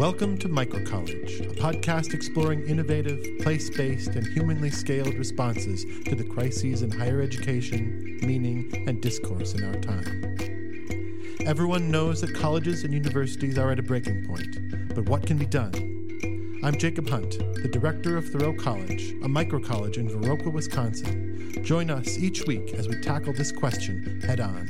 Welcome to Microcollege, a podcast exploring innovative, place based, and humanly scaled responses to the crises in higher education, meaning, and discourse in our time. Everyone knows that colleges and universities are at a breaking point, but what can be done? I'm Jacob Hunt, the director of Thoreau College, a microcollege in Viroqua, Wisconsin. Join us each week as we tackle this question head on.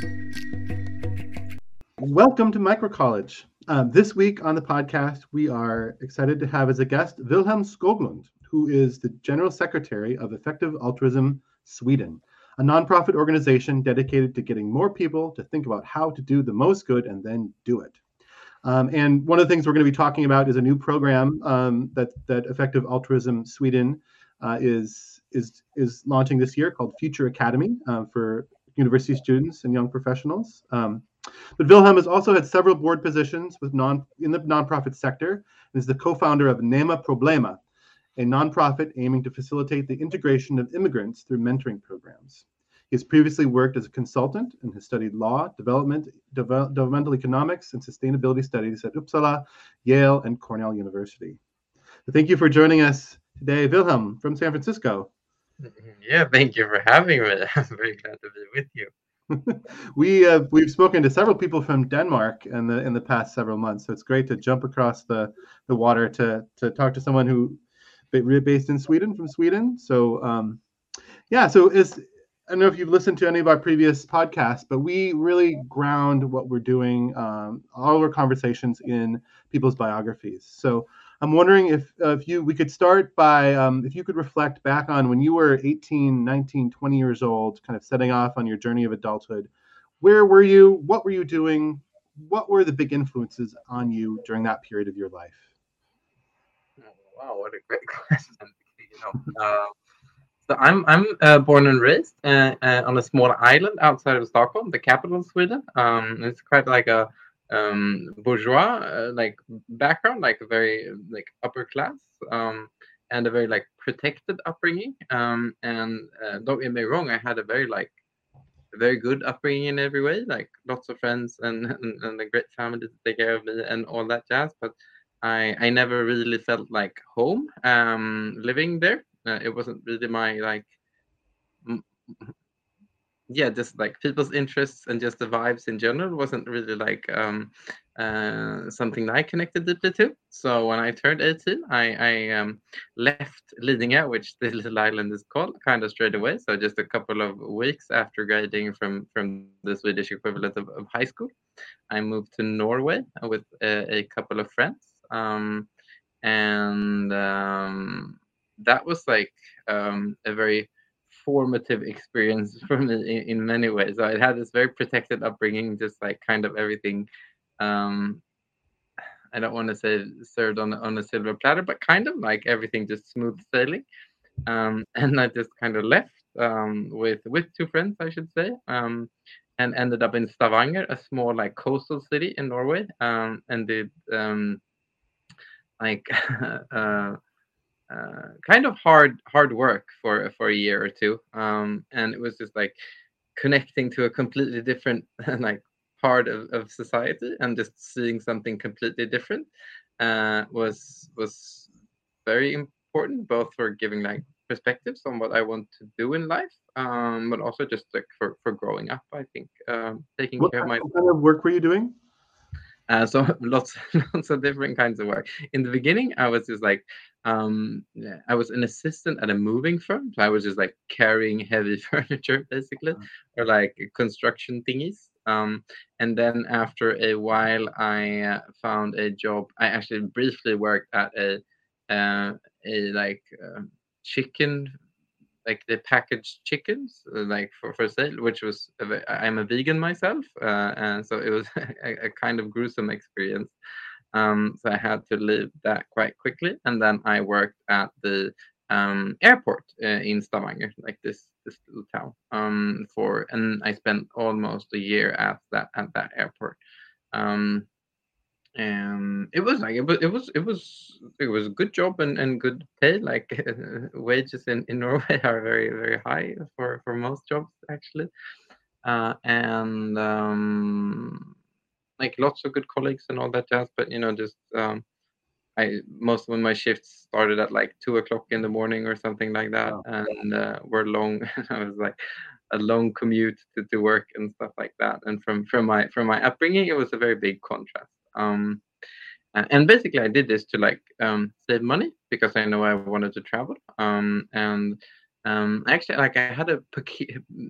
Welcome to Microcollege. Um, this week on the podcast, we are excited to have as a guest Vilhelm Skoglund, who is the General Secretary of Effective Altruism Sweden, a nonprofit organization dedicated to getting more people to think about how to do the most good and then do it. Um, and one of the things we're going to be talking about is a new program um, that that Effective Altruism Sweden uh, is is is launching this year called Future Academy uh, for university students and young professionals. Um, but Vilhelm has also had several board positions with non in the nonprofit sector and is the co-founder of Nema Problema, a nonprofit aiming to facilitate the integration of immigrants through mentoring programs. He has previously worked as a consultant and has studied law, development, developmental economics, and sustainability studies at Uppsala, Yale, and Cornell University. So thank you for joining us today, Vilhelm from San Francisco. Mm-hmm. Yeah, thank you for having me. I'm very glad to be with you. we uh, we've spoken to several people from Denmark in the in the past several months, so it's great to jump across the the water to to talk to someone who based in Sweden from Sweden. So um, yeah, so is I don't know if you've listened to any of our previous podcasts, but we really ground what we're doing, um, all our conversations in people's biographies. So I'm wondering if uh, if you we could start by um, if you could reflect back on when you were 18, 19, 20 years old, kind of setting off on your journey of adulthood. Where were you? What were you doing? What were the big influences on you during that period of your life? Wow, what a great question! You know, uh, so I'm I'm uh, born and raised uh, uh, on a small island outside of Stockholm, the capital of Sweden. Um, it's quite like a um, bourgeois uh, like background, like very like upper class, um, and a very like protected upbringing. Um, and uh, don't get me wrong, I had a very like very good upbringing in every way, like lots of friends and, and, and a great family to take care of me and all that jazz. But I I never really felt like home um, living there. Uh, it wasn't really my like yeah just like people's interests and just the vibes in general wasn't really like um, uh, something that i connected deeply to. So when i turned 18 i, I um, left lidingö which the little island is called kind of straight away. So just a couple of weeks after graduating from from the swedish equivalent of, of high school i moved to norway with a, a couple of friends. Um, and um, that was like um, a very formative experience me in, in many ways. So I had this very protected upbringing, just like kind of everything. Um, I don't want to say served on on a silver platter, but kind of like everything just smooth sailing. Um, and I just kind of left um, with with two friends, I should say, um, and ended up in Stavanger, a small like coastal city in Norway, um, and did um, like uh, uh, kind of hard hard work for for a year or two. Um, and it was just like connecting to a completely different like part of, of society and just seeing something completely different uh, was was very important both for giving like perspectives on what I want to do in life um, but also just like for, for growing up I think um, taking what care of my kind of work were you doing uh, so lots lots of different kinds of work. In the beginning I was just like um yeah, i was an assistant at a moving firm. So i was just like carrying heavy furniture basically mm. or like construction thingies. Um and then after a while i uh, found a job. I actually briefly worked at a uh, a like uh, chicken like the packaged chickens uh, like for, for sale which was i'm a vegan myself uh, and so it was a, a kind of gruesome experience um, so I had to leave that quite quickly, and then I worked at the um, airport uh, in Stavanger, like this this little town, um, for and I spent almost a year at that at that airport. Um, and it was like it was it was it was it was a good job and, and good pay like wages in, in norway are very very high for for most jobs actually uh, and um like lots of good colleagues and all that jazz but you know just um I most of my shifts started at like two o'clock in the morning or something like that, Wow. and uh, were long. I was like a long commute to, to work and stuff like that. And from from my from my upbringing, it was a very big contrast. Um, and, basically, I did this to like um, save money because I know I wanted to travel. Um, and um, actually, like I had a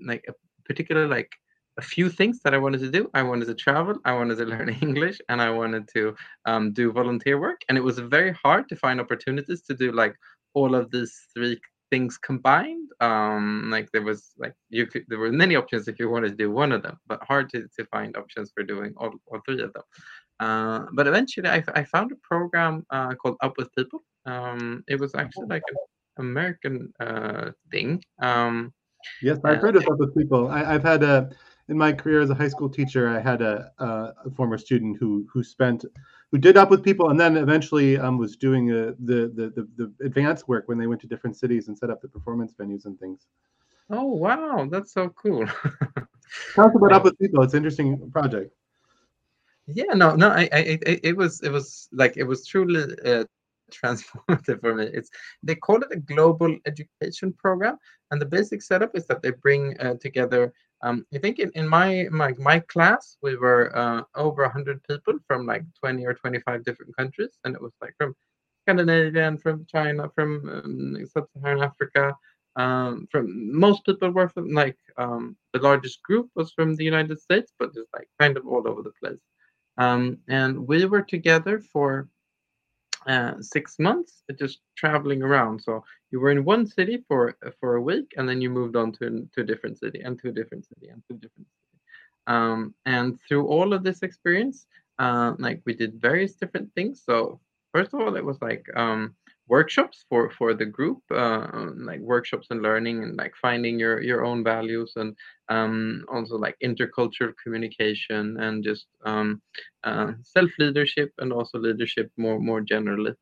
like a particular like a few things that I wanted to do. I wanted to travel, I wanted to learn English, and I wanted to um, do volunteer work. And it was very hard to find opportunities to do like all of these three things combined. Um, like there was like you could there were many options if you wanted to do one of them, but hard to, to find options for doing all, all three of them. Uh, but eventually, I, I found a program uh, called Up with People. Um, it was actually like an American uh, thing. Um, Yes, I've heard of Up with people. I, I've had a in my career as a high school teacher. I had a, a, a former student who who spent who did up with people, and then eventually um, was doing uh the, the the the advanced work when they went to different cities and set up the performance venues and things. oh wow, that's so cool. Us about up with people. It's an interesting project. Yeah, no, no, I, I, it, it was, it was like, it was truly uh, transformative for me. It's they call it a global education program, and the basic setup is that they bring uh, together. Um, I think in, in my my my class we were uh, over hundred people from like twenty or twenty five different countries, and it was like from Scandinavia, from China, from um, sub-Saharan Africa. Um, from most people were from like um, the largest group was from the United States, but just like kind of all over the place. Um, and we were together for uh, six months, uh, just traveling around. So you were in one city for for a week, and then you moved on to to a different city, and to a different city, and to a different city. Um, and through all of this experience, uh, like we did various different things. So first of all, it was like um, workshops for for the group, uh, like workshops and learning, and like finding your your own values, and um, also like intercultural communication, and just um, uh, self leadership, and also leadership more more generally.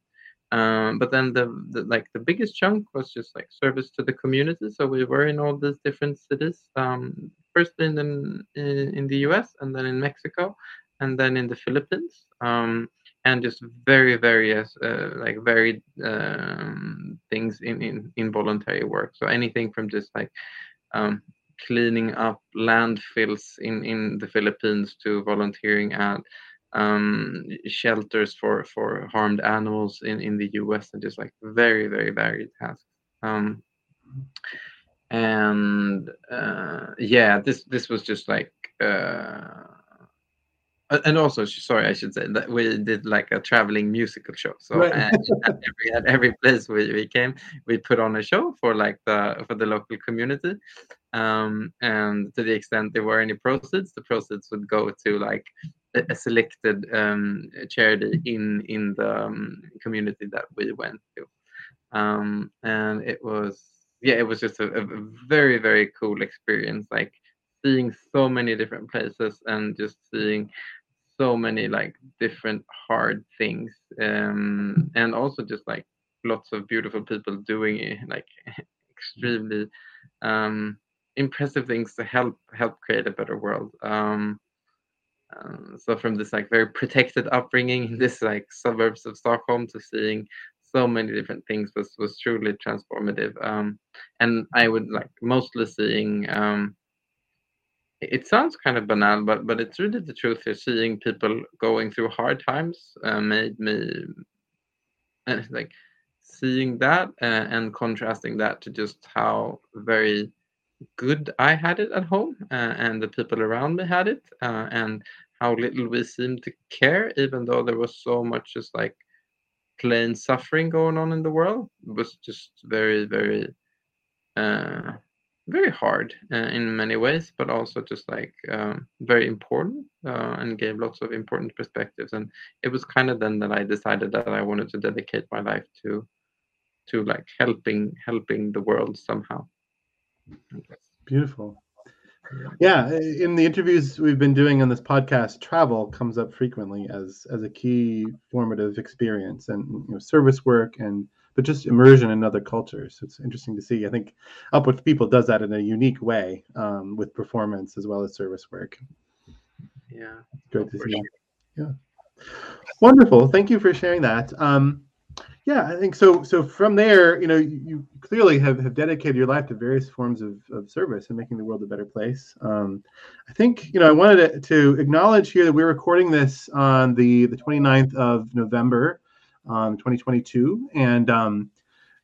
Um, but then the, the like the biggest chunk was just like service to the community. So we were in all these different cities. Um, first in the, in the U.S. and then in Mexico, and then in the Philippines. Um, and just very various uh, like varied um, things in, in in voluntary work. So anything from just like um, cleaning up landfills in in the Philippines to volunteering at um, shelters for for harmed animals in in the U.S. and just like very very varied tasks. Um, and uh, yeah, this this was just like. Uh, uh, and also, sorry, I should say that we did like a traveling musical show. So Right. uh, at every at every place we, we came, we put on a show for like the for the local community. Um, and to the extent there were any proceeds, the proceeds would go to like a, a selected um, charity in in the um, community that we went to. Um, and it was yeah, it was just a, a very very cool experience. Like seeing so many different places and just seeing so many like different hard things um and also just like lots of beautiful people doing like extremely um impressive things to help help create a better world. Um uh, so from this like very protected upbringing in this like suburbs of stockholm to seeing so many different things was was truly transformative. Um and i would like mostly seeing um it sounds kind of banal, but but it's really the truth. Is seeing people going through hard times uh, made me uh, like seeing that uh, and contrasting that to just how very good I had it at home uh, and the people around me had it, uh, and how little we seemed to care, even though there was so much just like plain suffering going on in the world. It was just very very uh, very hard uh, in many ways, but also just like um, very important uh, and gave lots of important perspectives. And it was kind of then that I decided that I wanted to dedicate my life to to like helping helping the world somehow. Beautiful. Yeah, in the interviews we've been doing on this podcast, travel comes up frequently as as a key formative experience, and you know, service work and but just immersion in other cultures. It's interesting to see. I think Up with People does that in a unique way um, with performance as well as service work. Yeah. Great to see. sure. Wonderful. Thank you for sharing that. Um, yeah, I think so. So from there, you know, you, you, clearly have, have dedicated your life to various forms of, of service and making the world a better place. Um, I think, you know, I wanted to, to, acknowledge here that we're recording this on the, the 29th of November, um, 2022. And, um,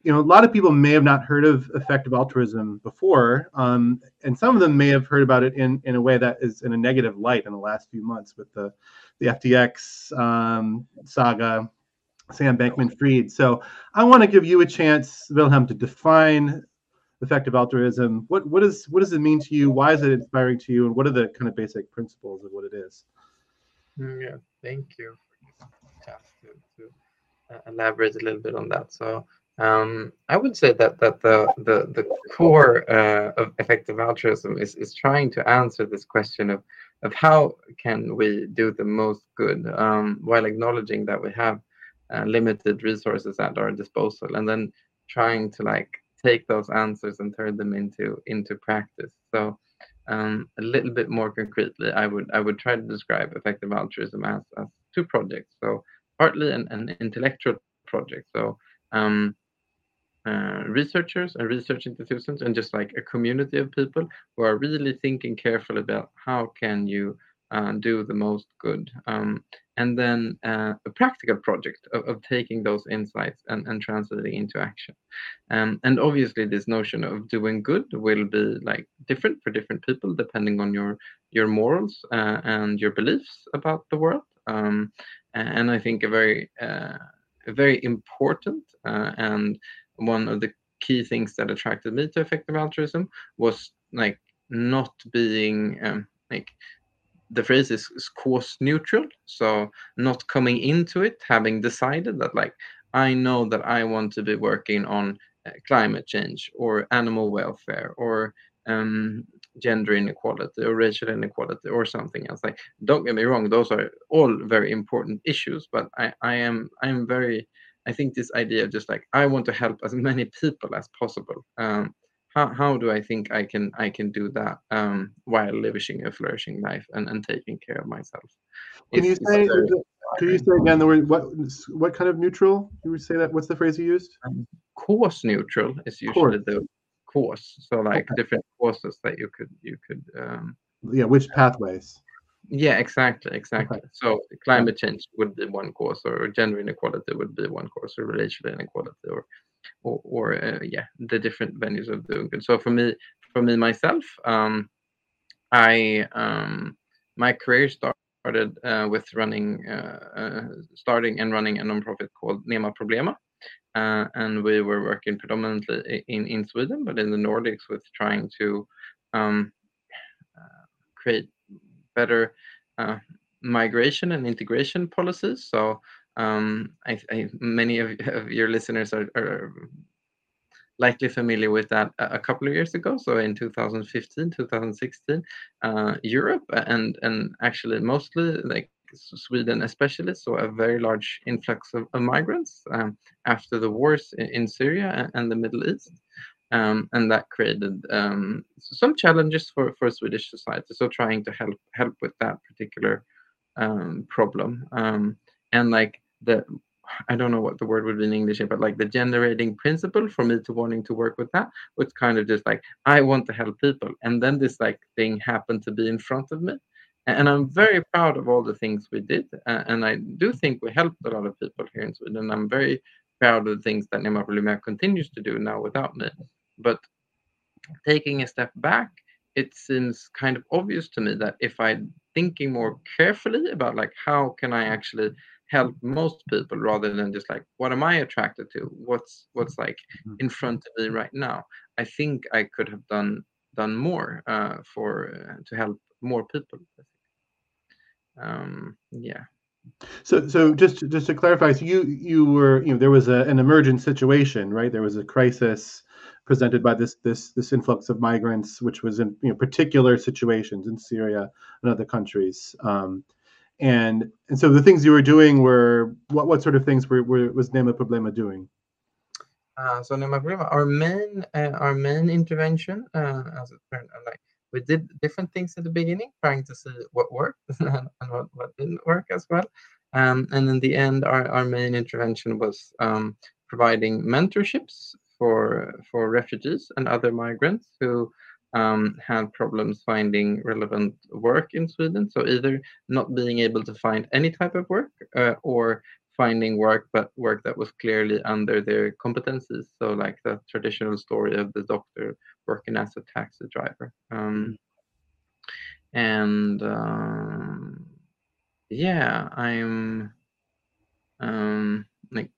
you know, a lot of people may have not heard of effective altruism before. Um, and some of them may have heard about it in, in a way that is in a negative light in the last few months with the, the FTX um, saga Sam Bankman Fried. So I want to give you a chance, Vilhelm, to define effective altruism. What what is what does it mean to you? Why is it inspiring to you? And what are the kind of basic principles of what it is? Mm, yeah, thank you elaborate a little bit on that. So um, I would say that that the the, the core uh, of effective altruism is is trying to answer this question of of how can we do the most good um, while acknowledging that we have uh, limited resources at our disposal and then trying to like take those answers and turn them into into practice so um, a little bit more concretely i would i would try to describe effective altruism as, as two projects so partly an, an intellectual project so um, uh, researchers and research institutions and just like a community of people who are really thinking carefully about how can you uh, do the most good. Um, and then uh, a practical project of, of, taking those insights and, and translating into action. Um, and obviously, this notion of doing good will be like different for different people depending on your your morals uh, and your beliefs about the world. Um, and I think a very uh, a very important uh, and one of the key things that attracted me to effective altruism was like not being um, like the phrase is, is cause neutral. So not coming into it having decided that like i know that i want to be working on uh, climate change or animal welfare or um, gender inequality or racial inequality or something else like don't get me wrong those are all very important issues but i i am i am very i think this idea of just like i want to help as many people as possible um, how, how do I think I can I can do that um, while living a flourishing life and, and taking care of myself? Can you say can you say again the word what what kind of neutral? You would say that what's the phrase you used? Um, cause neutral is usually course. the course. So like okay. different courses that you could you could um, yeah, which pathways? Yeah, exactly, exactly. Okay. So climate change would be one course, or gender inequality would be one course, or racial inequality, or or, or uh, yeah, the different venues of doing good. So for me, for me myself, um, I um, my career started uh, with running, uh, uh, starting and running a nonprofit called Nema Problema. Uh, and we were working predominantly in, in Sweden, but in the Nordics with trying to um, uh, create better migration and integration policies. So um, I, I, many of, of, your listeners are, are, likely familiar with that a, couple of years ago. So in 2015, 2016, uh, Europe and and actually mostly like Sweden especially saw a very large influx of, of migrants um, after the wars in, in Syria and, the Middle East. Um, and that created um, some challenges for, for Swedish society. So trying to help help with that particular um, problem. Um, and like the I don't know what the word would be in English, but like the generating principle for me to wanting to work with that was kind of just like I want to help people, and then this like thing happened to be in front of me, and I'm very proud of all the things we did, and I do think we helped a lot of people here in Sweden. I'm very proud of the things that Nema Problema continues to do now without me, but taking a step back, it seems kind of obvious to me that if I'm thinking more carefully about like how can I actually help most people rather than just like what am i attracted to what's what's like mm-hmm. in front of me right now i think i could have done done more uh, for uh, to help more people um yeah. So so just just to clarify so you you were you know there was a, an emergent situation right? There was a crisis presented by this this this influx of migrants which was in you know particular situations in syria and other countries. Um, and and so the things you were doing were what what sort of things were, were was Nema Problema doing? Uh, so Nema Problema, our main uh, our main intervention, uh, as it turned out, like we did different things at the beginning, trying to see what worked and what, what didn't work as well. Um, and in the end, our, our main intervention was um, providing mentorships for for refugees and other migrants who um, had problems finding relevant work in Sweden. So either not being able to find any type of work uh, or finding work, but work that was clearly under their competencies. So like the traditional story of the doctor working as a taxi driver. Um, and um, yeah, I'm um, like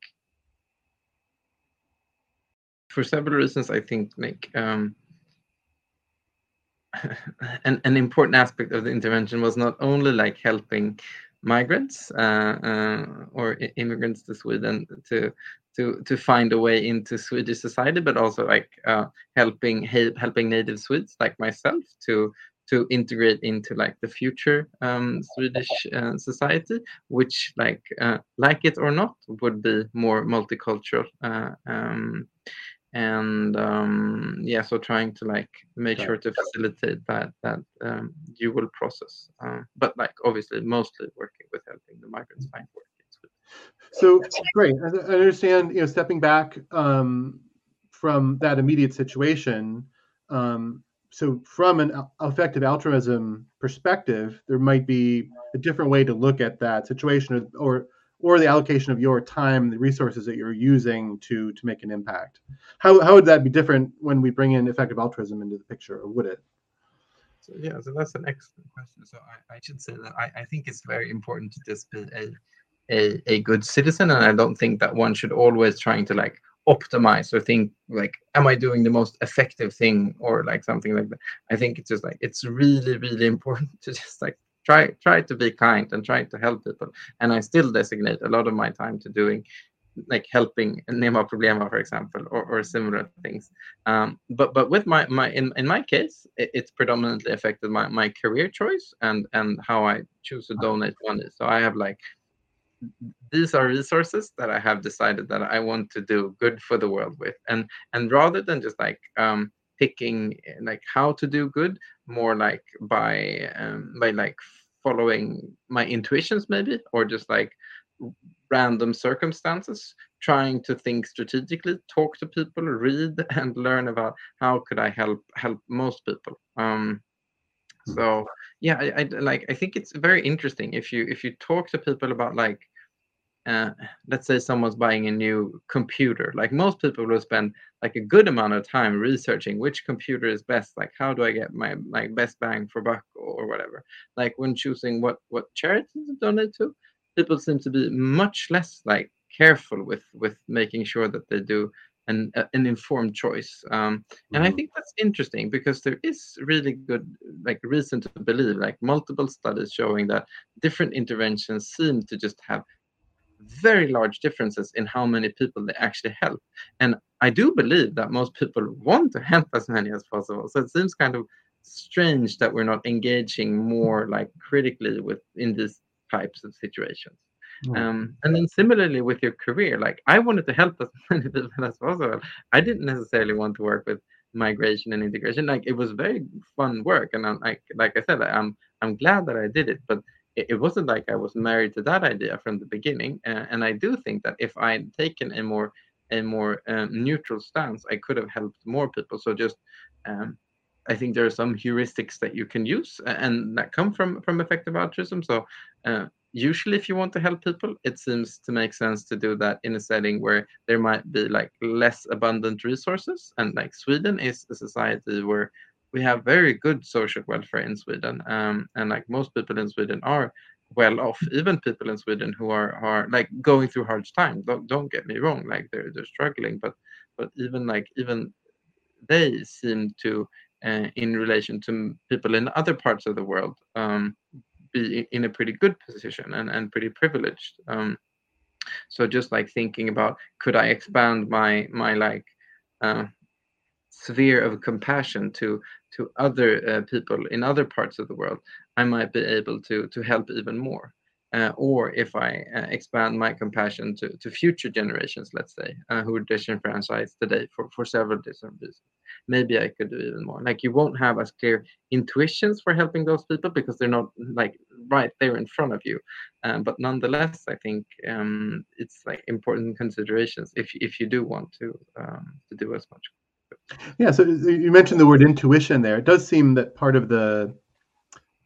for several reasons. I think like um, an, an important aspect of the intervention was not only like helping migrants uh, uh, or immigrants to Sweden to to to find a way into Swedish society, but also like uh, helping helping native Swedes like myself to to integrate into like the future um, Swedish uh, society, which like uh, like it or not would be more multicultural. Uh, um, and um, yeah, so trying to like make sure to facilitate that that um, dual process, uh, but like obviously mostly working with helping the migrants find work. So great. I understand. You know, stepping back um, from that immediate situation. Um, so from an effective altruism perspective, there might be a different way to look at that situation, or or the allocation of your time, the resources that you're using to to make an impact. How how would that be different when we bring in effective altruism into the picture, or would it? So yeah, so that's an excellent question. So I, I should say that I, I think it's very important to just be a, a a good citizen, and I don't think that one should always trying to like optimize or think like am i doing the most effective thing or like something like that i think it's just like it's really really important to just like try try to be kind and try to help people and i still designate a lot of my time to doing like helping Nema Problema, for example, or, or similar things. Um, but but with my my in, in my case, it, it's predominantly affected my, my career choice and and how I choose to donate money. So I have like these are resources that I have decided that I want to do good for the world with, and and rather than just like um, picking like how to do good, more like by um, by like following my intuitions maybe, or just like random circumstances, trying to think strategically, talk to people, read and learn about how could I help help most people. Um, hmm. so yeah, I, I like I think it's very interesting if you if you talk to people about like uh, let's say someone's buying a new computer. Like most people will spend like a good amount of time researching which computer is best. Like how do i get my like best bang for buck or whatever. Like when choosing what what charities to donate to people seem to be much less like careful with with making sure that they do an, an informed choice. Um, and mm-hmm. i think that's interesting because there is really good like reason to believe like multiple studies showing that different interventions seem to just have very large differences in how many people they actually help. And I do believe that most people want to help as many as possible. So it seems kind of strange that we're not engaging more like critically with in these types of situations. Mm. Um, and then similarly with your career, like I wanted to help as many people as possible. I didn't necessarily want to work with migration and integration. Like it was very fun work, and I'm like like I said, I'm I'm glad that I did it. But it, it wasn't like I was married to that idea from the beginning. Uh, and I do think that if I'd taken a more a more um, neutral stance, I could have helped more people. So just um, I think there are some heuristics that you can use and that come from from effective altruism. So uh, usually, if you want to help people, it seems to make sense to do that in a setting where there might be like less abundant resources. And like Sweden is a society where we have very good social welfare in Sweden, um, and like most people in Sweden are well off. Even people in Sweden who are are like going through hard times. Don't don't get me wrong, like they're they're struggling, but but even like even they seem to, uh, in relation to people in other parts of the world, um, be in a pretty good position and and pretty privileged. Um, so just like thinking about could I expand my my like uh, sphere of compassion to to other uh, people in other parts of the world, I might be able to to help even more. Uh, or if I uh, expand my compassion to, to future generations, let's say, uh, who are disenfranchised today for, for several different reasons, maybe I could do even more. Like you won't have as clear intuitions for helping those people because they're not like right there in front of you. Um, but nonetheless, I think um, it's like important considerations if if you do want to um, to do as much. Yeah. So you mentioned the word intuition there. It does seem that part of the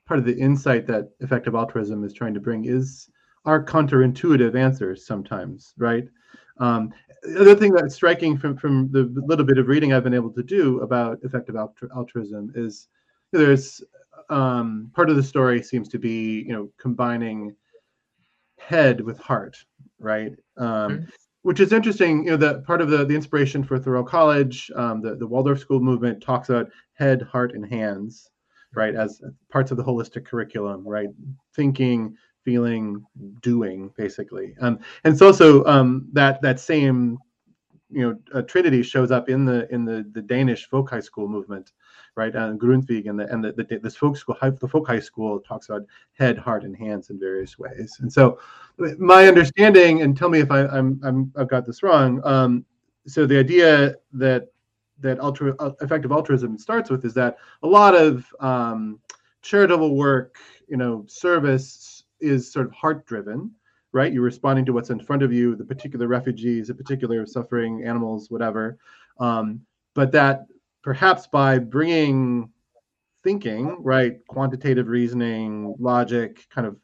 part of the insight that effective altruism is trying to bring is our counterintuitive answers sometimes, right? Um, the other thing that's striking from from the little bit of reading I've been able to do about effective altruism is there's um, part of the story seems to be you know combining head with heart, right? Um, mm-hmm. Which is interesting. You know, that part of the the inspiration for Thoreau College, um, the the Waldorf School movement talks about head, heart, and hands, right, as parts of the holistic curriculum, right? Thinking, feeling, doing, basically. Um, and it's also um, that that same you know uh, Trinity shows up in the in the the Danish folk high school movement, right? And Grundtvig and the and the, the folk school the folk high school talks about head, heart, and hands in various ways. And so, my understanding, and tell me if I, I'm I'm I've got this wrong. Um, so the idea that that ultra uh, effective altruism starts with is that a lot of um, charitable work, you know, service is sort of heart driven right? You're responding to what's in front of you, the particular refugees, the particular suffering animals, whatever. Um, but that perhaps by bringing thinking, right, quantitative reasoning, logic, kind of,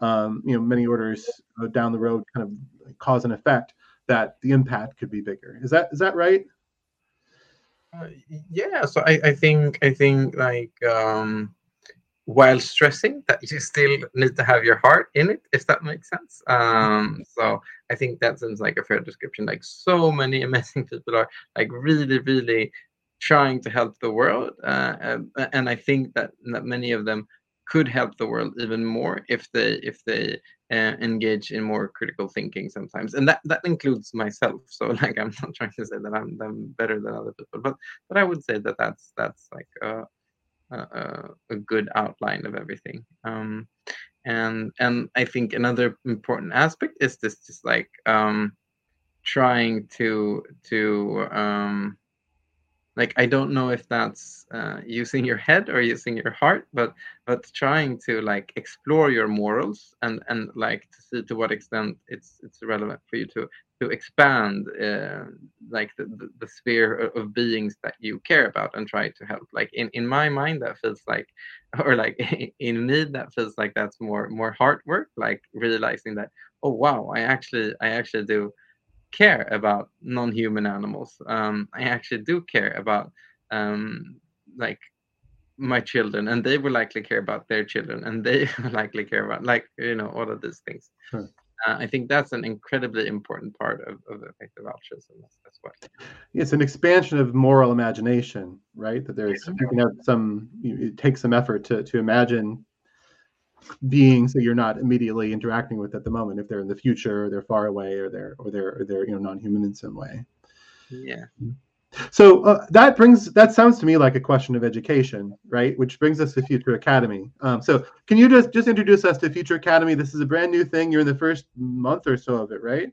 um, you know, many orders down the road, kind of cause and effect, that the impact could be bigger. Is that is that right? Uh, yeah. So I, I think I think like um, while stressing that you still need to have your heart in it if that makes sense um so i think that seems like a fair description like so many amazing people are like really really trying to help the world uh, and i think that, that many of them could help the world even more if they if they uh, engage in more critical thinking sometimes and that that includes myself so like i'm not trying to say that i'm, I'm better than other people but but i would say that that's that's like uh a, a good outline of everything. Um, and and I think another important aspect is this just like um, trying to to um, like I don't know if that's uh, using your head or using your heart, but but trying to like explore your morals and and like to see to what extent it's it's relevant for you to to expand uh, like the, the, the, sphere of beings that you care about and try to help. Like in, in my mind that feels like or like in me that feels like that's more more hard work like realizing that oh wow i actually i actually do care about non-human animals um i actually do care about um like my children and they will likely care about their children and they will likely care about like you know all of these things sure uh, I think that's an incredibly important part of, of effective altruism as well. It's an expansion of moral imagination, right? That there's you can have some it takes some effort to to imagine beings that you're not immediately interacting with at the moment if they're in the future or they're far away or they're or they're or they're you know non-human in some way yeah. So uh, that brings that sounds to me like a question of education, right? Which brings us to Future Academy. Um, so can you just just introduce us to Future Academy? This is a brand new thing. You're in the first month or so of it, right?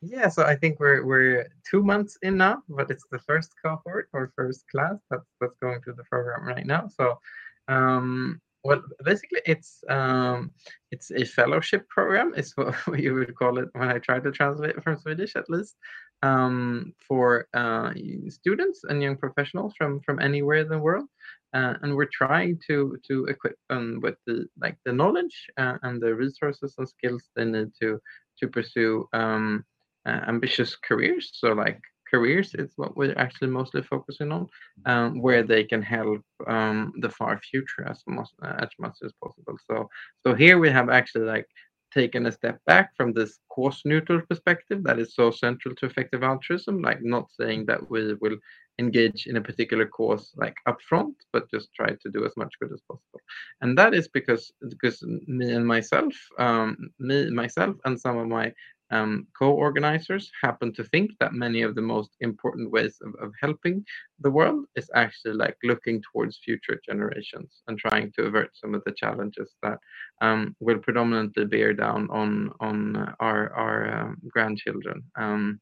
Yeah, so I think we're we're two months in now, but it's the first cohort or first class that's that's going through the program right now. So um, well, basically, it's um, it's a fellowship program. Is what you would call it when I try to translate from Swedish, at least, um, for uh, students and young professionals from from anywhere in the world. Uh, and we're trying to to equip them with the like the knowledge uh, and the resources and skills they need to to pursue um, uh, ambitious careers. So like careers is what we're actually mostly focusing on, um, where they can help um, the far future as much as much as possible. So so here we have actually like taken a step back from this cause neutral perspective that is so central to effective altruism, like not saying that we will engage in a particular course like upfront, but just try to do as much good as possible. And that is because because me and myself, um, me myself and some of my um, co-organizers happen to think that many of the most important ways of, of helping the world is actually like looking towards future generations and trying to avert some of the challenges that um, will predominantly bear down on on our our um, grandchildren. Um,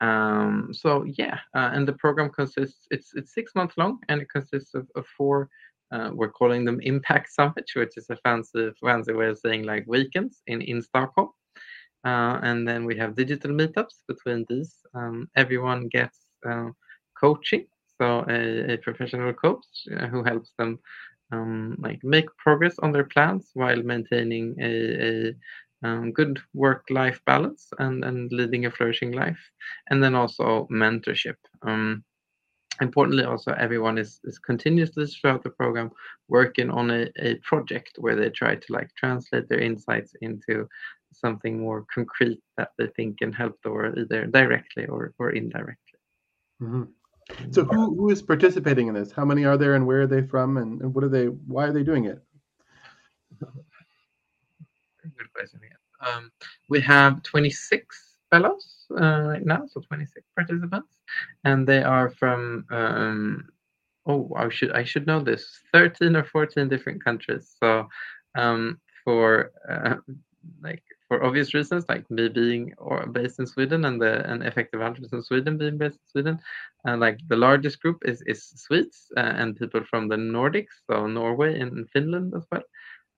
um, so yeah, uh, and the program consists it's it's six months long and it consists of, of four uh, we're calling them impact summits, which is a fancy fancy way of saying like weekends in in Stockholm. Uh, and then we have digital meetups between these. Um, everyone gets uh, coaching, so a, a professional coach uh, who helps them um, like make progress on their plans while maintaining a, a um, good work-life balance and, and leading a flourishing life, and then also mentorship. Um, importantly, also everyone is, is continuously throughout the program working on a, a project where they try to like translate their insights into something more concrete that they think can help the world either directly or, or indirectly. Mm-hmm. So who, who is participating in this? How many are there and where are they from and, and what are they why are they doing it? Good question again. Um, we have 26 fellows uh, right now, so 26 participants, and they are from um, oh I should I should know this 13 or 14 different countries. So um, for uh, like for obvious reasons, like me being or based in Sweden and the and effective altruism in Sweden being based in Sweden, and like the largest group is is Swedes uh, and people from the Nordics, so Norway and Finland as well.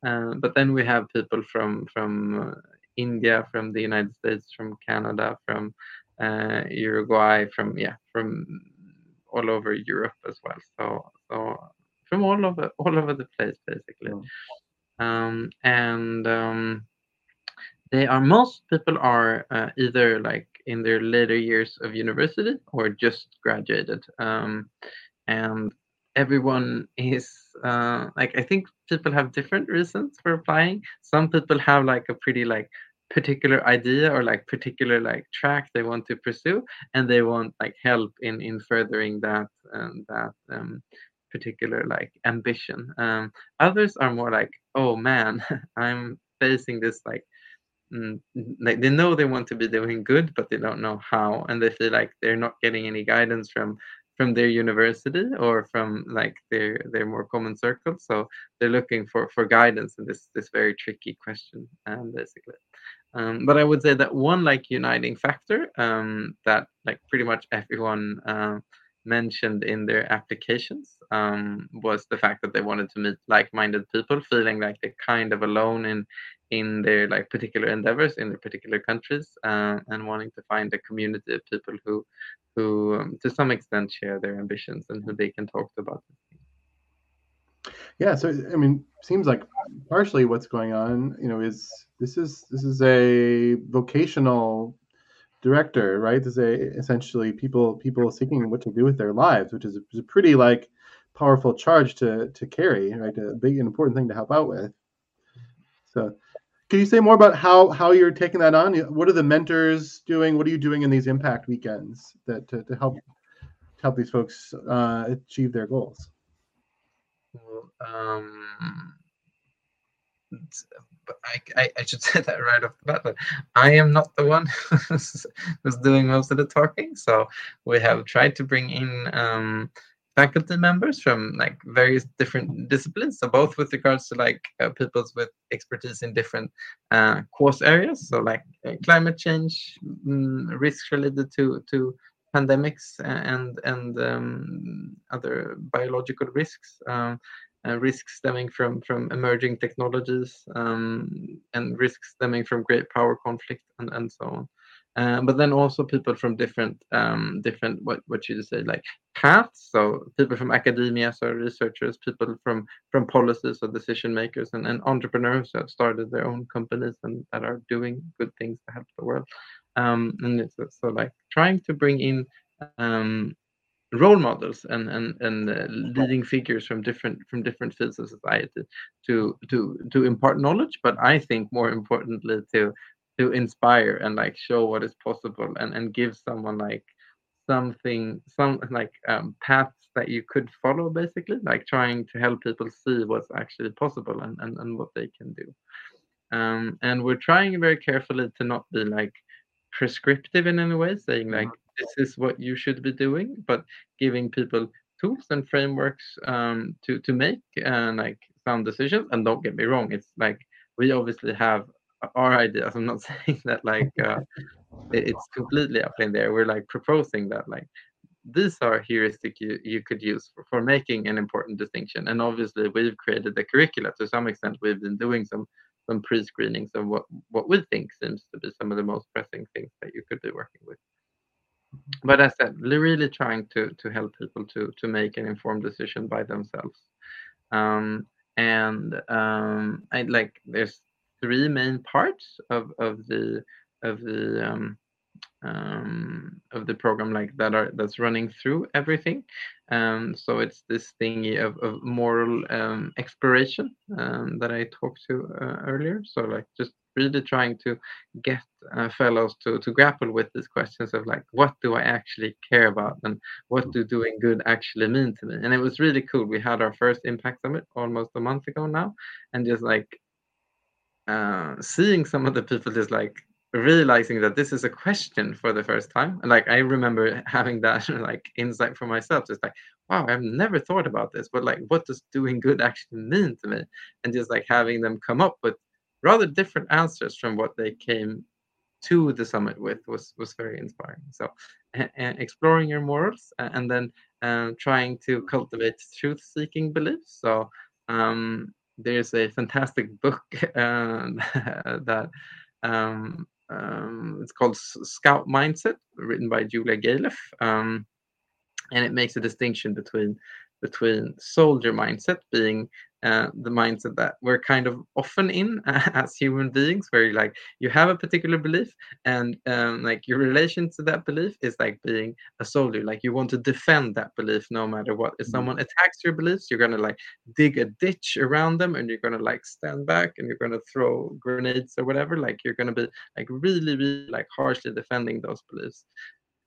Uh, but then we have people from from uh, India, from the United States, from Canada, from uh, Uruguay, from yeah, from all over Europe as well. So so from all over all over the place basically. Um, and um, they are most people are uh, either like in their later years of university or just graduated um, and everyone is uh, like i think people have different reasons for applying. Some people have like a pretty like particular idea or like particular like track they want to pursue and they want like help in in furthering that um, that um, particular like ambition. Um, others are more like oh man i'm facing this like like they know they want to be doing good but they don't know how and they feel like they're not getting any guidance from from their university or from like their their more common circles so they're looking for for guidance in this this very tricky question um, basically. Um, but i would say that one like uniting factor um, that like pretty much everyone uh, mentioned in their applications um, was the fact that they wanted to meet like-minded people feeling like they're kind of alone in in their like particular endeavors in their particular countries uh, and wanting to find a community of people who who um, to some extent share their ambitions and who they can talk to about yeah so i mean seems like partially what's going on you know is this is this is a vocational director right? This is a essentially people people seeking what to do with their lives which is a, is a pretty like powerful charge to to carry right? A big important thing to help out with. So can you say more about how how you're taking that on? What are the mentors doing? What are you doing in these impact weekends that to, to help to help these folks uh, achieve their goals? Um, I, I, I, should say that right off the bat. But I am not the one who's doing most of the talking. So we have tried to bring in um, faculty members from like various different disciplines. So both with regards to like uh, people's with expertise in different uh, cause areas. So like uh, climate change mm, risks related to to pandemics and and um, other biological risks um, uh, risks stemming from from emerging technologies um, and risks stemming from great power conflict and and so on uh, but then also people from different um, different what what you say like paths. So people from academia, so researchers, people from from policies or decision makers, and, and entrepreneurs that started their own companies and that are doing good things to help the world. Um, and it's so like trying to bring in um, role models and and and uh, leading figures from different from different fields of society to to to impart knowledge but i think more importantly to to inspire and like show what is possible and and give someone like something some like um, paths that you could follow basically like trying to help people see what's actually possible and and, and what they can do um, and we're trying very carefully to not be like prescriptive in any way saying like mm-hmm. this is what you should be doing but giving people tools and frameworks um, to to make uh, like sound decisions and don't get me wrong it's like we obviously have our ideas. I'm not saying that like uh, it's completely up in there. We're like proposing that like these are heuristic you, you could use for, for making an important distinction and obviously we've created the curricula to some extent we've been doing some some pre-screenings of what what we think seems to be some of the most pressing things that you could be working with but as I said, we're really trying to to help people to to make an informed decision by themselves. Um, and um, I like there's three main parts of of the of the um, um, of the program like that are that's running through everything. Um, so it's this thingy of, of moral um, exploration um, that I talked to uh, earlier. So like just really trying to get uh, fellows to to grapple with these questions of like what do I actually care about and what do doing good actually mean to me. And it was really cool. We had our first impact summit almost a month ago now, and just like uh, seeing some of the people just like realizing that this is a question for the first time. Like i remember having that like insight for myself just like wow i've never thought about this but like what does doing good actually mean to me? And just like having them come up with rather different answers from what they came to the summit with was was very inspiring. So exploring your morals and then uh, trying to cultivate truth seeking beliefs. So um, there's a fantastic book that um, um, it's called Scout Mindset, written by Julia Galef, um, and it makes a distinction between between soldier mindset being uh, the mindset that we're kind of often in uh, as human beings where like you have a particular belief and um, like your relation to that belief is like being a soldier like you want to defend that belief no matter what. If mm-hmm. someone attacks your beliefs you're gonna like dig a ditch around them and you're gonna like stand back and you're gonna throw grenades or whatever. Like you're gonna be like really really like harshly defending those beliefs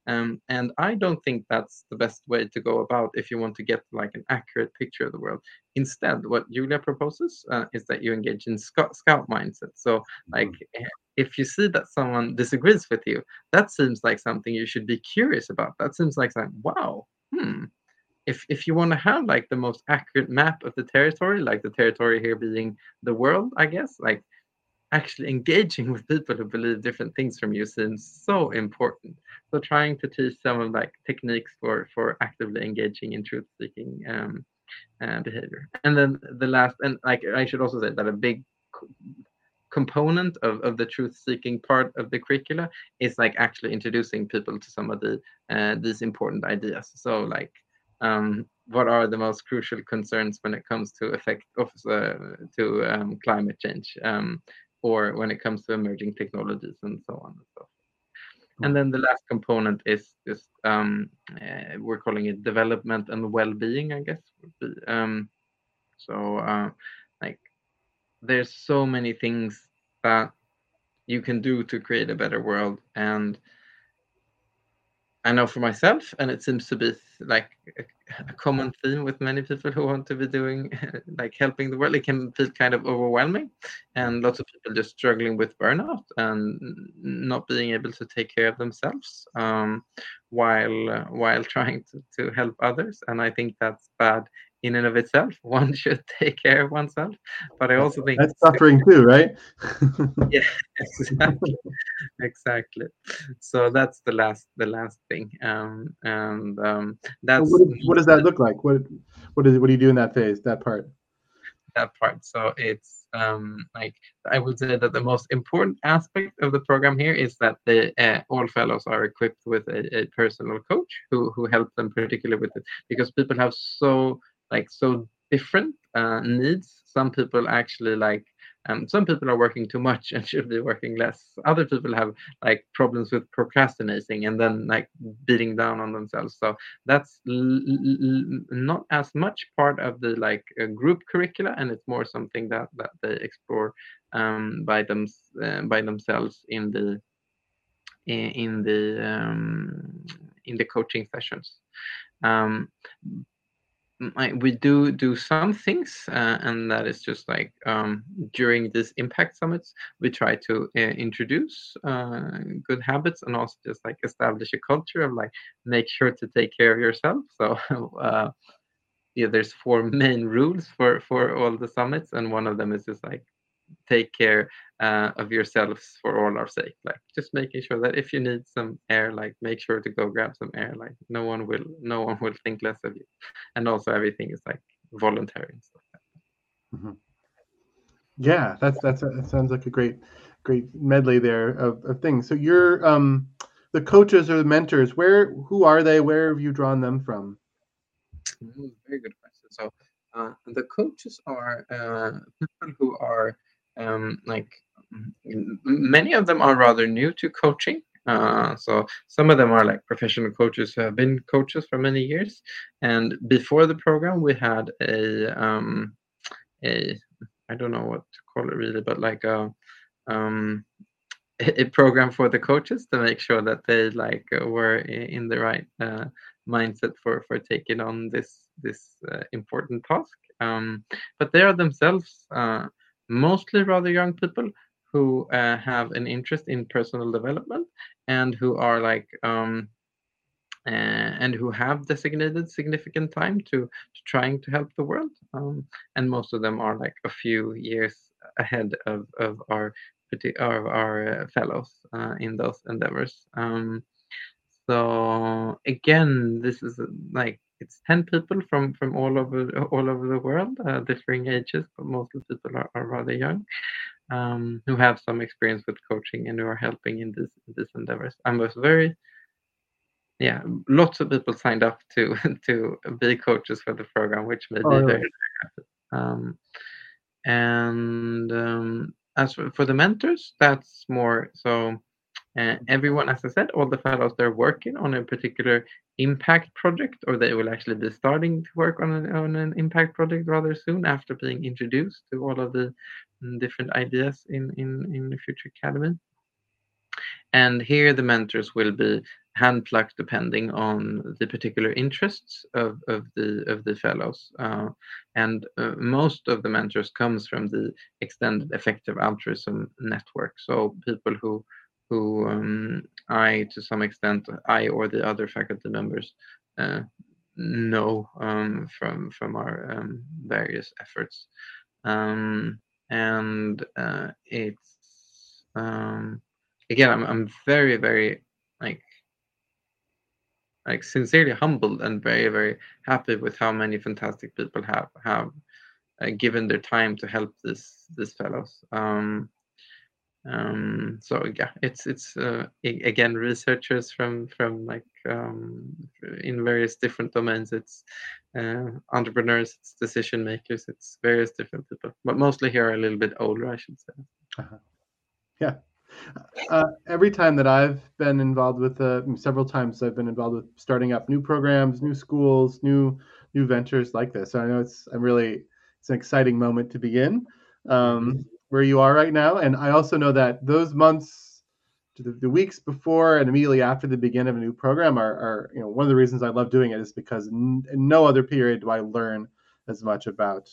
um, and I don't think that's the best way to go about if you want to get like an accurate picture of the world. Instead, what Julia proposes uh, is that you engage in scout, scout mindset. So, like, mm-hmm. if you see that someone disagrees with you, that seems like something you should be curious about. That seems like something, wow, hmm. If, if you want to have like the most accurate map of the territory, like the territory here being the world, I guess, like actually engaging with people who believe different things from you seems so important. So trying to teach some of like techniques for for actively engaging in truth seeking um, uh, behavior. And then the last, and like I should also say that a big component of, of the truth seeking part of the curricula is like actually introducing people to some of the uh, these important ideas. So like um, what are the most crucial concerns when it comes to effect of uh, to um, climate change um, or when it comes to emerging technologies and so on and so forth. And then the last component is just um, uh, we're calling it development and well-being, I guess. Um, so uh, like there's so many things that you can do to create a better world, and I know for myself, and it seems to be like a, common theme with many people who want to be doing like helping the world. It can feel kind of overwhelming, and lots of people just struggling with burnout and not being able to take care of themselves um, while uh, while trying to, to help others. And I think that's bad in and of itself. One should take care of oneself, but I also think that's suffering too, right? yeah, exactly, exactly. So that's the last, the last thing, um, and um, that's what, what does that look like? What, what is, what do you do in that phase, that part? That part. So it's um, like I would say that the most important aspect of the program here is that the uh, all fellows are equipped with a, a personal coach who who helps them particularly with it because people have so like so different uh, needs. Some people actually like um, some people are working too much and should be working less. Other people have like problems with procrastinating and then like beating down on themselves. So that's not as much part of the like uh, group curricula, and it's more something that that they explore um, by them uh, by themselves in the in, in the um, in the coaching sessions. Um, we do do some things, uh, and that is just like um, during these impact summits, we try to uh, introduce uh, good habits and also just like establish a culture of like make sure to take care of yourself. So uh, yeah, there's four main rules for for all the summits, and one of them is just like take care uh, of yourselves for all our sake. Like just making sure that if you need some air, like make sure to go grab some air. Like no one will, no one will think less of you, and also everything is like voluntary and stuff. Like mm-hmm. Yeah, that's that's that sounds like a great great medley there of, of things. So you're um the coaches or the mentors. Where who are they? Where have you drawn them from? Very good question. So uh, the coaches are uh, people who are um, like many of them are rather new to coaching. Uh, so some of them are like professional coaches who have been coaches for many years. And before the program, we had a um, a I don't know what to call it really, but like a um, a program for the coaches to make sure that they like were in the right uh, mindset for for taking on this this uh, important task. Um, but they are themselves uh, mostly rather young people who uh, have an interest in personal development and who are like um, uh, and who have designated significant time to, to trying to help the world um, and most of them are like a few years ahead of, of our of our uh, fellows uh, in those endeavors. Um, so again this is like it's 10 people from from all over all over the world uh, differing ages but most of the people are, are rather young um, who have some experience with coaching and who are helping in this this endeavors. I was very yeah lots of people signed up to to be coaches for the program which made oh, me very, very happy. Um, and um, as for, for the mentors that's more so uh, everyone, as I said, all the fellows they're working on a particular impact project, or they will actually be starting to work on an, on an impact project rather soon after being introduced to all of the mm, different ideas in, in, in the Future Academy. And here the mentors will be handplucked depending on the particular interests of, of the of the fellows. Uh, and uh, most of the mentors comes from the extended effective altruism network. So people who who um, I, to some extent, I or the other faculty members uh, know um, from from our um, various efforts, um, and uh, it's um, again, I'm I'm very very like like sincerely humbled and very very happy with how many fantastic people have have uh, given their time to help this this fellows. Um, um, so yeah it's it's uh, again researchers from from like um, in various different domains. It's uh, entrepreneurs it's decision makers it's various different people but mostly here are a little bit older i should say. Uh-huh. yeah. Uh, every time that i've been involved with uh, several times i've been involved with starting up new programs new schools new new ventures like this. So i know it's i'm really it's an exciting moment to begin. Um, mm-hmm where you are right now. And I also know that those months, the, the weeks before and immediately after the beginning of a new program are, are, you know, one of the reasons I love doing it is because in no other period do I learn as much about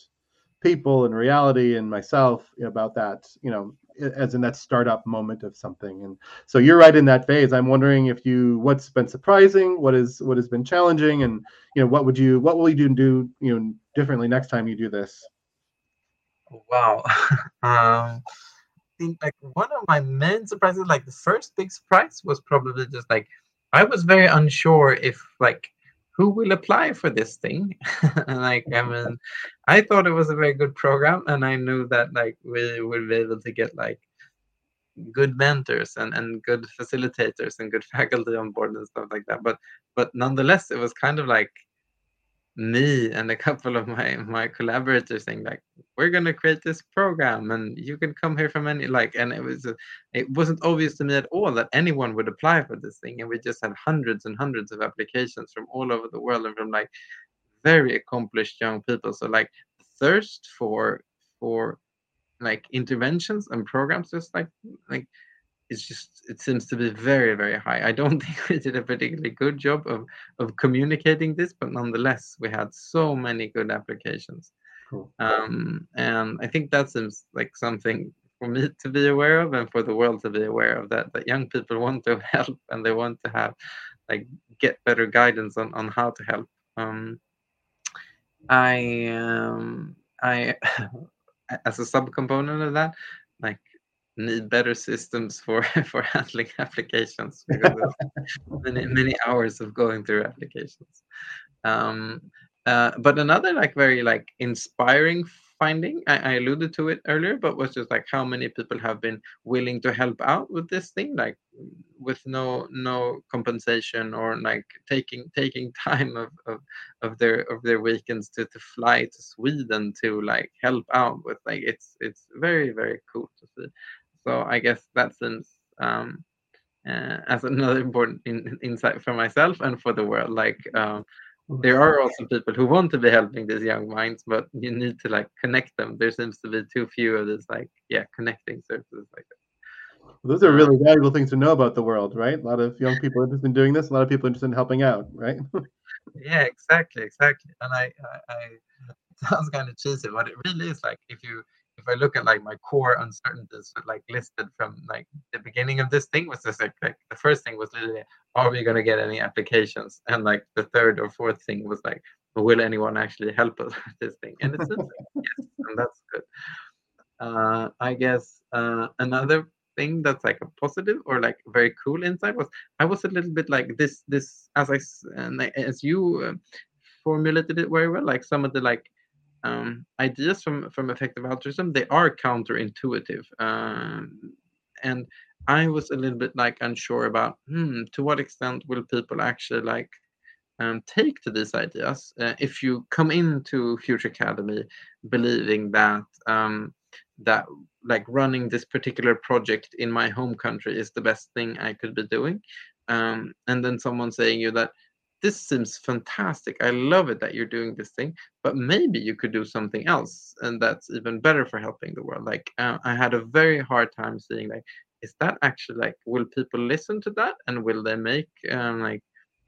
people and reality and myself about that, you know, as in that startup moment of something. And so you're right in that phase. I'm wondering if you, what's been surprising, what is, what has been challenging, and you know, what would you, what will you do do, you know, differently next time you do this? Wow. um, I think like one of my main surprises, like the first big surprise was probably just like I was very unsure if like who will apply for this thing. like I mean, I thought it was a very good program, and I knew that like we would be able to get like good mentors and, and good facilitators and good faculty on board and stuff like that. But but nonetheless, it was kind of like me and a couple of my my collaborators saying like we're to create this program and you can come here from any like and it was uh, it wasn't obvious to me at all that anyone would apply for this thing and we just had hundreds and hundreds of applications from all over the world and from like very accomplished young people. So like thirst for for like interventions and programs just like like it's just it seems to be very very high. I don't think we did a particularly good job of of communicating this but nonetheless we had so many good applications. Cool. um, and i think that seems like something for me to be aware of and for the world to be aware of that that young people want to help and they want to have like get better guidance on on how to help. Um, i um, i as a subcomponent of that, like need better systems for for handling applications because many many hours of going through applications. Um, uh, but another like very like inspiring finding I, I, alluded to it earlier but was just like how many people have been willing to help out with this thing like with no no compensation or like taking taking time of, of, of their of their weekends to, to fly to sweden to like help out with like it's it's very very cool to see so i guess that's seems um uh, as another important in, insight for myself and for the world. Like um there are also people who want to be helping these young minds but you need to like connect them. There seems to be too few of this like yeah connecting services like that. Those are really valuable things to know about the world right? A lot of young people interested in doing this a lot of people interested in helping out right? Yeah exactly exactly. And I, I, I sounds kind of cheesy but it really is like if you if I look at like my core uncertainties like listed from like the beginning of this thing was just like, like the first thing was literally are we gonna get any applications? And like the third or fourth thing was like will anyone actually help us with this thing? And it's yes, and that's good. Uh, I guess uh, another thing that's like a positive or like very cool insight was I was a little bit like this this as I and as you uh, formulated it very well like some of the like um, ideas from from effective altruism they are counterintuitive um, and i was a little bit like unsure about hmm, to what extent will people actually like um, take to these ideas uh, if you come into future academy believing that um, that like running this particular project in my home country is the best thing i could be doing um, and then someone saying you that this seems fantastic. I love it that you're doing this thing, but maybe you could do something else, and that's even better for helping the world. Like uh, I had a very hard time seeing like, is that actually like, will people listen to that, and will they make um, like,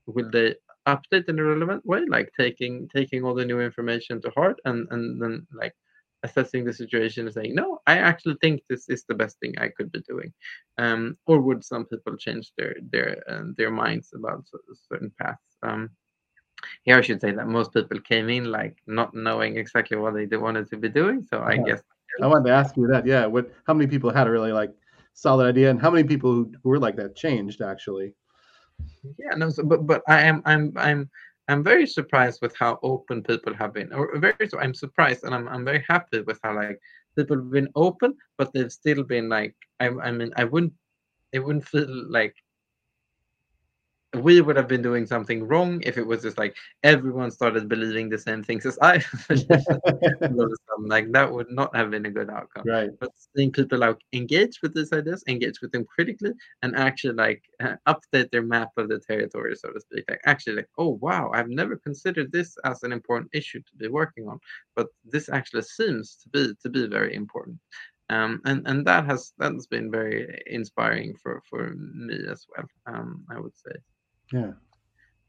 will they update in a relevant way, like taking taking all the new information to heart, and and then like assessing the situation and saying, no, I actually think this is the best thing I could be doing, um, or would some people change their their uh, their minds about certain paths? Um, here I should say that most people came in like not knowing exactly what they wanted to be doing. So I guess I wanted to ask you that. Yeah, what? How many people had a really like solid idea, and how many people who were like that changed actually? Yeah, no, so, but but I am I'm I'm I'm very surprised with how open people have been, or very. I'm surprised, and I'm I'm very happy with how like people have been open, but they've still been like I I mean I wouldn't it wouldn't feel like we would have been doing something wrong if it was just like everyone started believing the same things as I like that would not have been a good outcome. Right. But seeing people like engage with these ideas, engage with them critically, and actually like uh, update their map of the territory, so to speak. Like actually like, oh wow, I've never considered this as an important issue to be working on, but this actually seems to be to be very important. Um, and and that has that's been very inspiring for for me as well. Um, I would say. Yeah.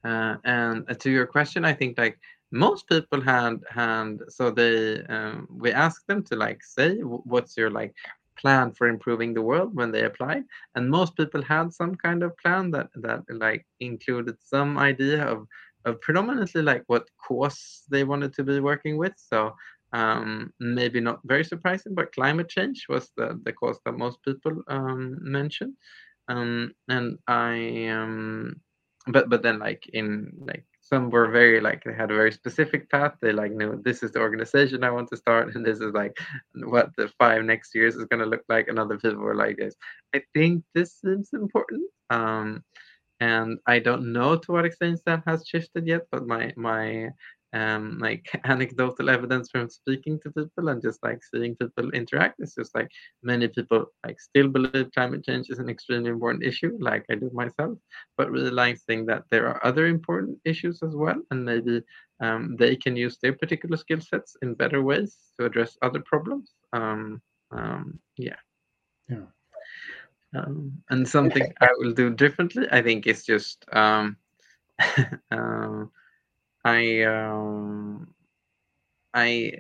Uh, and uh, to your question, I think like most people had had so they um, we asked them to like say what's your like plan for improving the world when they applied, and most people had some kind of plan that that like included some idea of of predominantly like what cause they wanted to be working with. So um, maybe not very surprising, but climate change was the, the cause that most people um, mentioned. Um, and I um, but but then like in like some were very like they had a very specific path. They like knew this is the organization i want to start and this is like what the five next years is going to look like and other people were like this. I think this is important um and i don't know to what extent that has shifted yet but my my um, like anecdotal evidence from speaking to people and just like seeing people interact. It's just like many people like still believe climate change is an extremely important issue, like I do myself, but realizing that there are other important issues as well, and maybe um, they can use their particular skill sets in better ways to address other problems. Um, um yeah. Yeah. Um, and something I will do differently, I think, is just um, uh, I um, I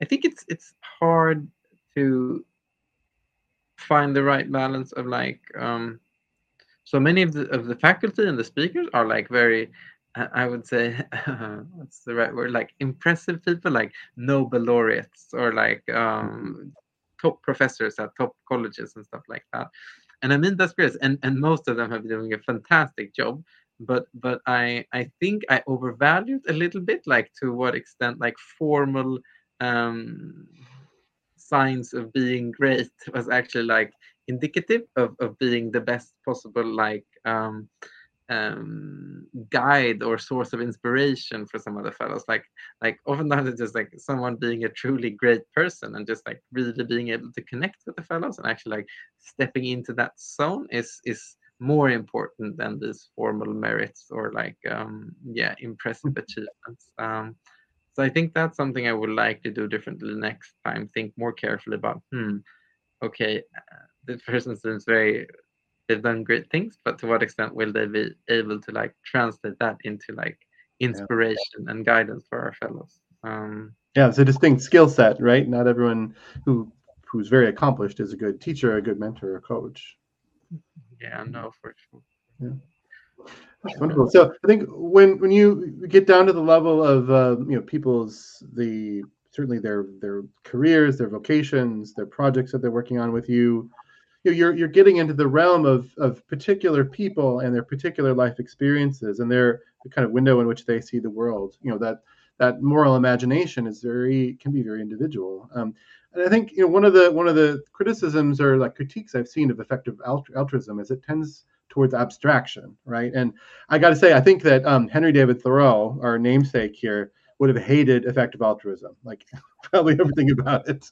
I think it's it's hard to find the right balance of like um, so many of the of the faculty and the speakers are like very I would say what's the right word? Like impressive people, like Nobel laureates or like um, top professors at top colleges and stuff like that. And I mean that's great, and and most of them have been doing a fantastic job. But but I I think I overvalued a little bit, like to what extent like formal um, signs of being great was actually like indicative of, of being the best possible like um, um, guide or source of inspiration for some of the fellows. Like like oftentimes it's just like someone being a truly great person and just like really being able to connect with the fellows and actually like stepping into that zone is is more important than these formal merits or like um yeah impressive mm. achievements um so i think that's something i would like to do differently next time think more carefully about hmm okay uh, this person seems very they've done great things but to what extent will they be able to like translate that into like inspiration yeah. and guidance for our fellows um yeah it's a distinct skill set right not everyone who who's very accomplished is a good teacher a good mentor or coach yeah no for sure. Yeah. That's wonderful. So i think when when you get down to the level of uh, you know people's the certainly their their careers their vocations their projects that they're working on with you you know, you're you're getting into the realm of of particular people and their particular life experiences and their the kind of window in which they see the world. You know that that moral imagination is very can be very individual. Um, and I think you know one of the one of the criticisms or like critiques I've seen of effective altruism is it tends towards abstraction, right? And I got to say, I think that um, Henry David Thoreau, our namesake here, would have hated effective altruism, like probably everything about it.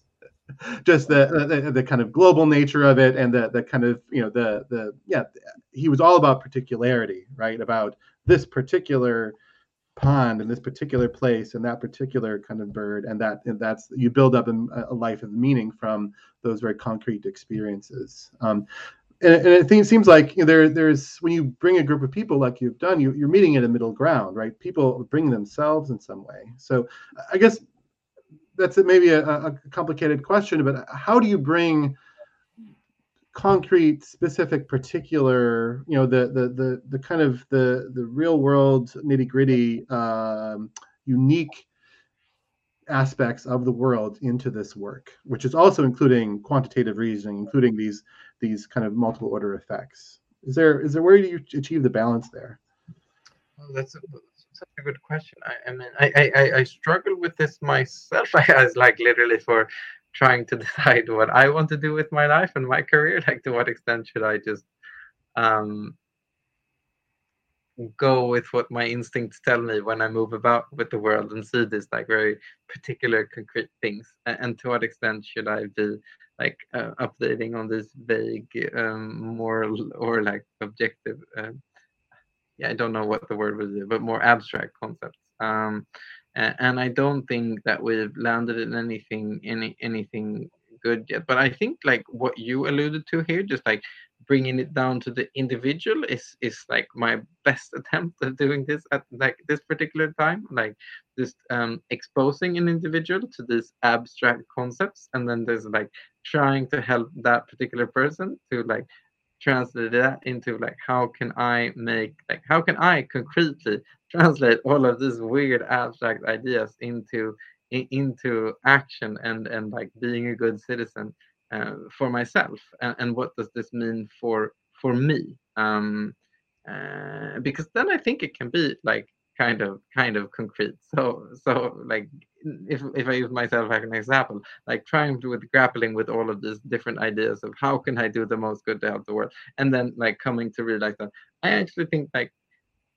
just the, the, the kind of global nature of it and the the kind of you know the the yeah he was all about particularity right about this particular pond in this particular place and that particular kind of bird and that and that's you build up a, a life of meaning from those very concrete experiences. Um, and, and it, it seems like you know, there there's when you bring a group of people like you've done you, you're meeting in a middle ground right? People bring themselves in some way. So i guess that's maybe a, a complicated question, but how do you bring concrete specific particular you know the the the, the kind of the the real world nitty gritty um, unique aspects of the world into this work which is also including quantitative reasoning including these these kind of multiple order effects is there is there where do you achieve the balance there well, that's a, such a good question. I, I mean, I, I, I struggle with this myself. I was like literally for trying to decide what I want to do with my life and my career. Like, to what extent should I just um, go with what my instincts tell me when I move about with the world and see these like very particular, concrete things? And, and to what extent should I be like uh, updating on this vague um, moral or like objective uh, yeah, I don't know what the word was, but more abstract concepts. Um, and, I don't think that we've landed in anything any anything good yet. But I think like what you alluded to here, just like bringing it down to the individual is is like my best attempt at doing this at like this particular time like just um exposing an individual to these abstract concepts and then there's like trying to help that particular person to like translate that into like how can I make like how can I concretely translate all of these weird abstract ideas into in, into action and and like being a good citizen uh, for myself? And, and what does this mean for for me? Um uh, because then I think it can be like kind of kind of concrete. So so like if, if i use myself as an example like trying to with grappling with all of these different ideas of how can i do the most good to help the world and then like coming to realize that i actually think like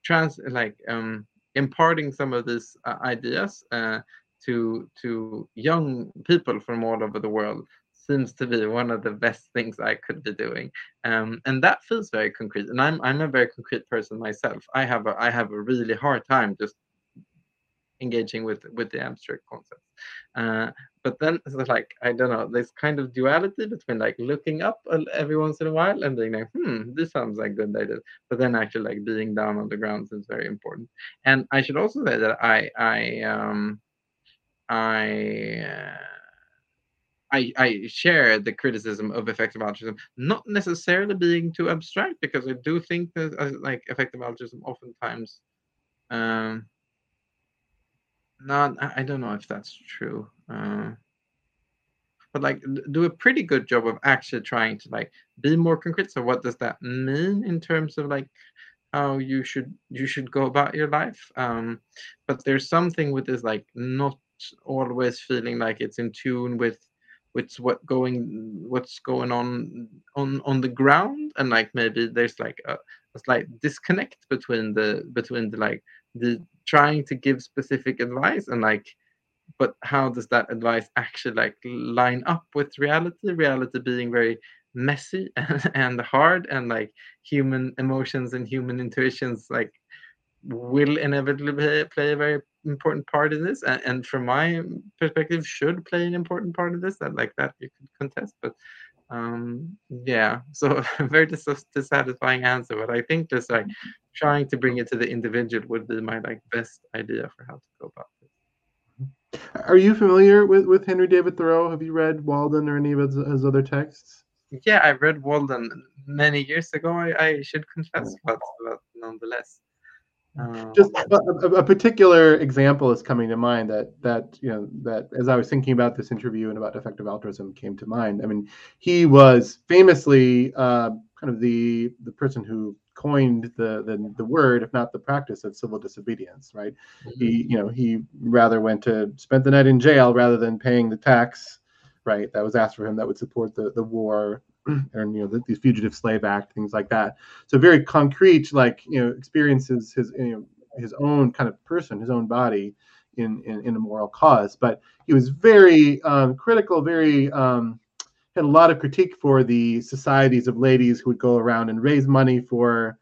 trans like um imparting some of these uh, ideas uh, to to young people from all over the world seems to be one of the best things I could be doing. Um, and that feels very concrete. And I'm I'm a very concrete person myself. I have a I have a really hard time just engaging with with the abstract concepts. Uh, but then it's like I don't know this kind of duality between like looking up every once in a while and being like, hmm, this sounds like good idea. But then actually like being down on the ground is very important. And I should also say that I I um I. Uh, I, I share the criticism of effective altruism, not necessarily being too abstract, because I do think that uh, like effective altruism oftentimes um, not I don't know if that's true. Uh, but like do a pretty good job of actually trying to like be more concrete. So what does that mean in terms of like how you should you should go about your life? Um, but there's something with this like not always feeling like it's in tune with with what going what's going on on on the ground. And like maybe there's like a, a slight disconnect between the between the like the trying to give specific advice and like but how does that advice actually like line up with reality? Reality being very messy and, and hard and like human emotions and human intuitions like will inevitably play a very important part in this and, and from my perspective should play an important part of this that like that you could contest but um yeah so a very dis- dissatisfying answer but i think just like trying to bring it to the individual would be my like best idea for how to go about this. Are you familiar with with henry david thoreau? Have you read walden or any of his, his other texts? Yeah i read walden many years ago. I, I should confess but, but nonetheless um, just a, a, particular example is coming to mind that that you know that as I was thinking about this interview and about effective altruism came to mind. I mean, he was famously uh, kind of the the person who coined the, the the word, if not the practice, of civil disobedience. Right? Mm-hmm. He you know he rather went to spent the night in jail rather than paying the tax. Right, that was asked for him that would support the the war and you know the, fugitive slave act things like that so very concrete like you know experiences his you know his own kind of person his own body in in, in a moral cause but he was very um, critical very um, had a lot of critique for the societies of ladies who would go around and raise money for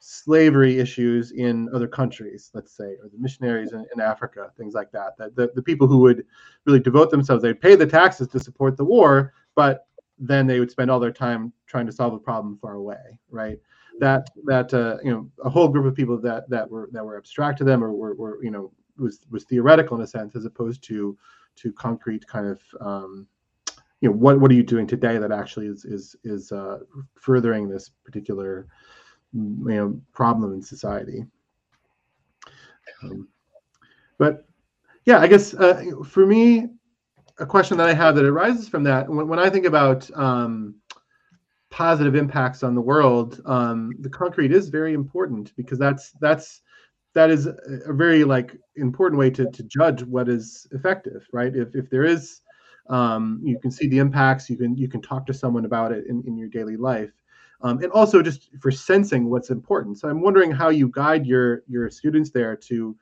slavery issues in other countries, let's say, or the missionaries in, in Africa, things like that. That the, the people who would really devote themselves, they'd pay the taxes to support the war, but then they would spend all their time trying to solve a problem far away, right? That that uh, you know a whole group of people that that were that were abstract to them or were, were you know was was theoretical in a sense as opposed to to concrete kind of um, you know what what are you doing today that actually is is is uh, furthering this particular you know problem in society. Um, but yeah, I guess uh, for me, a question that I have that arises from that when, when I think about um, positive impacts on the world, um, the concrete is very important because that's that's that is a very like important way to, to judge what is effective, right? If if there is, um, you can see the impacts, you can you can talk to someone about it in, in your daily life. Um, and also just for sensing what's important. So I'm wondering how you guide your your students there to,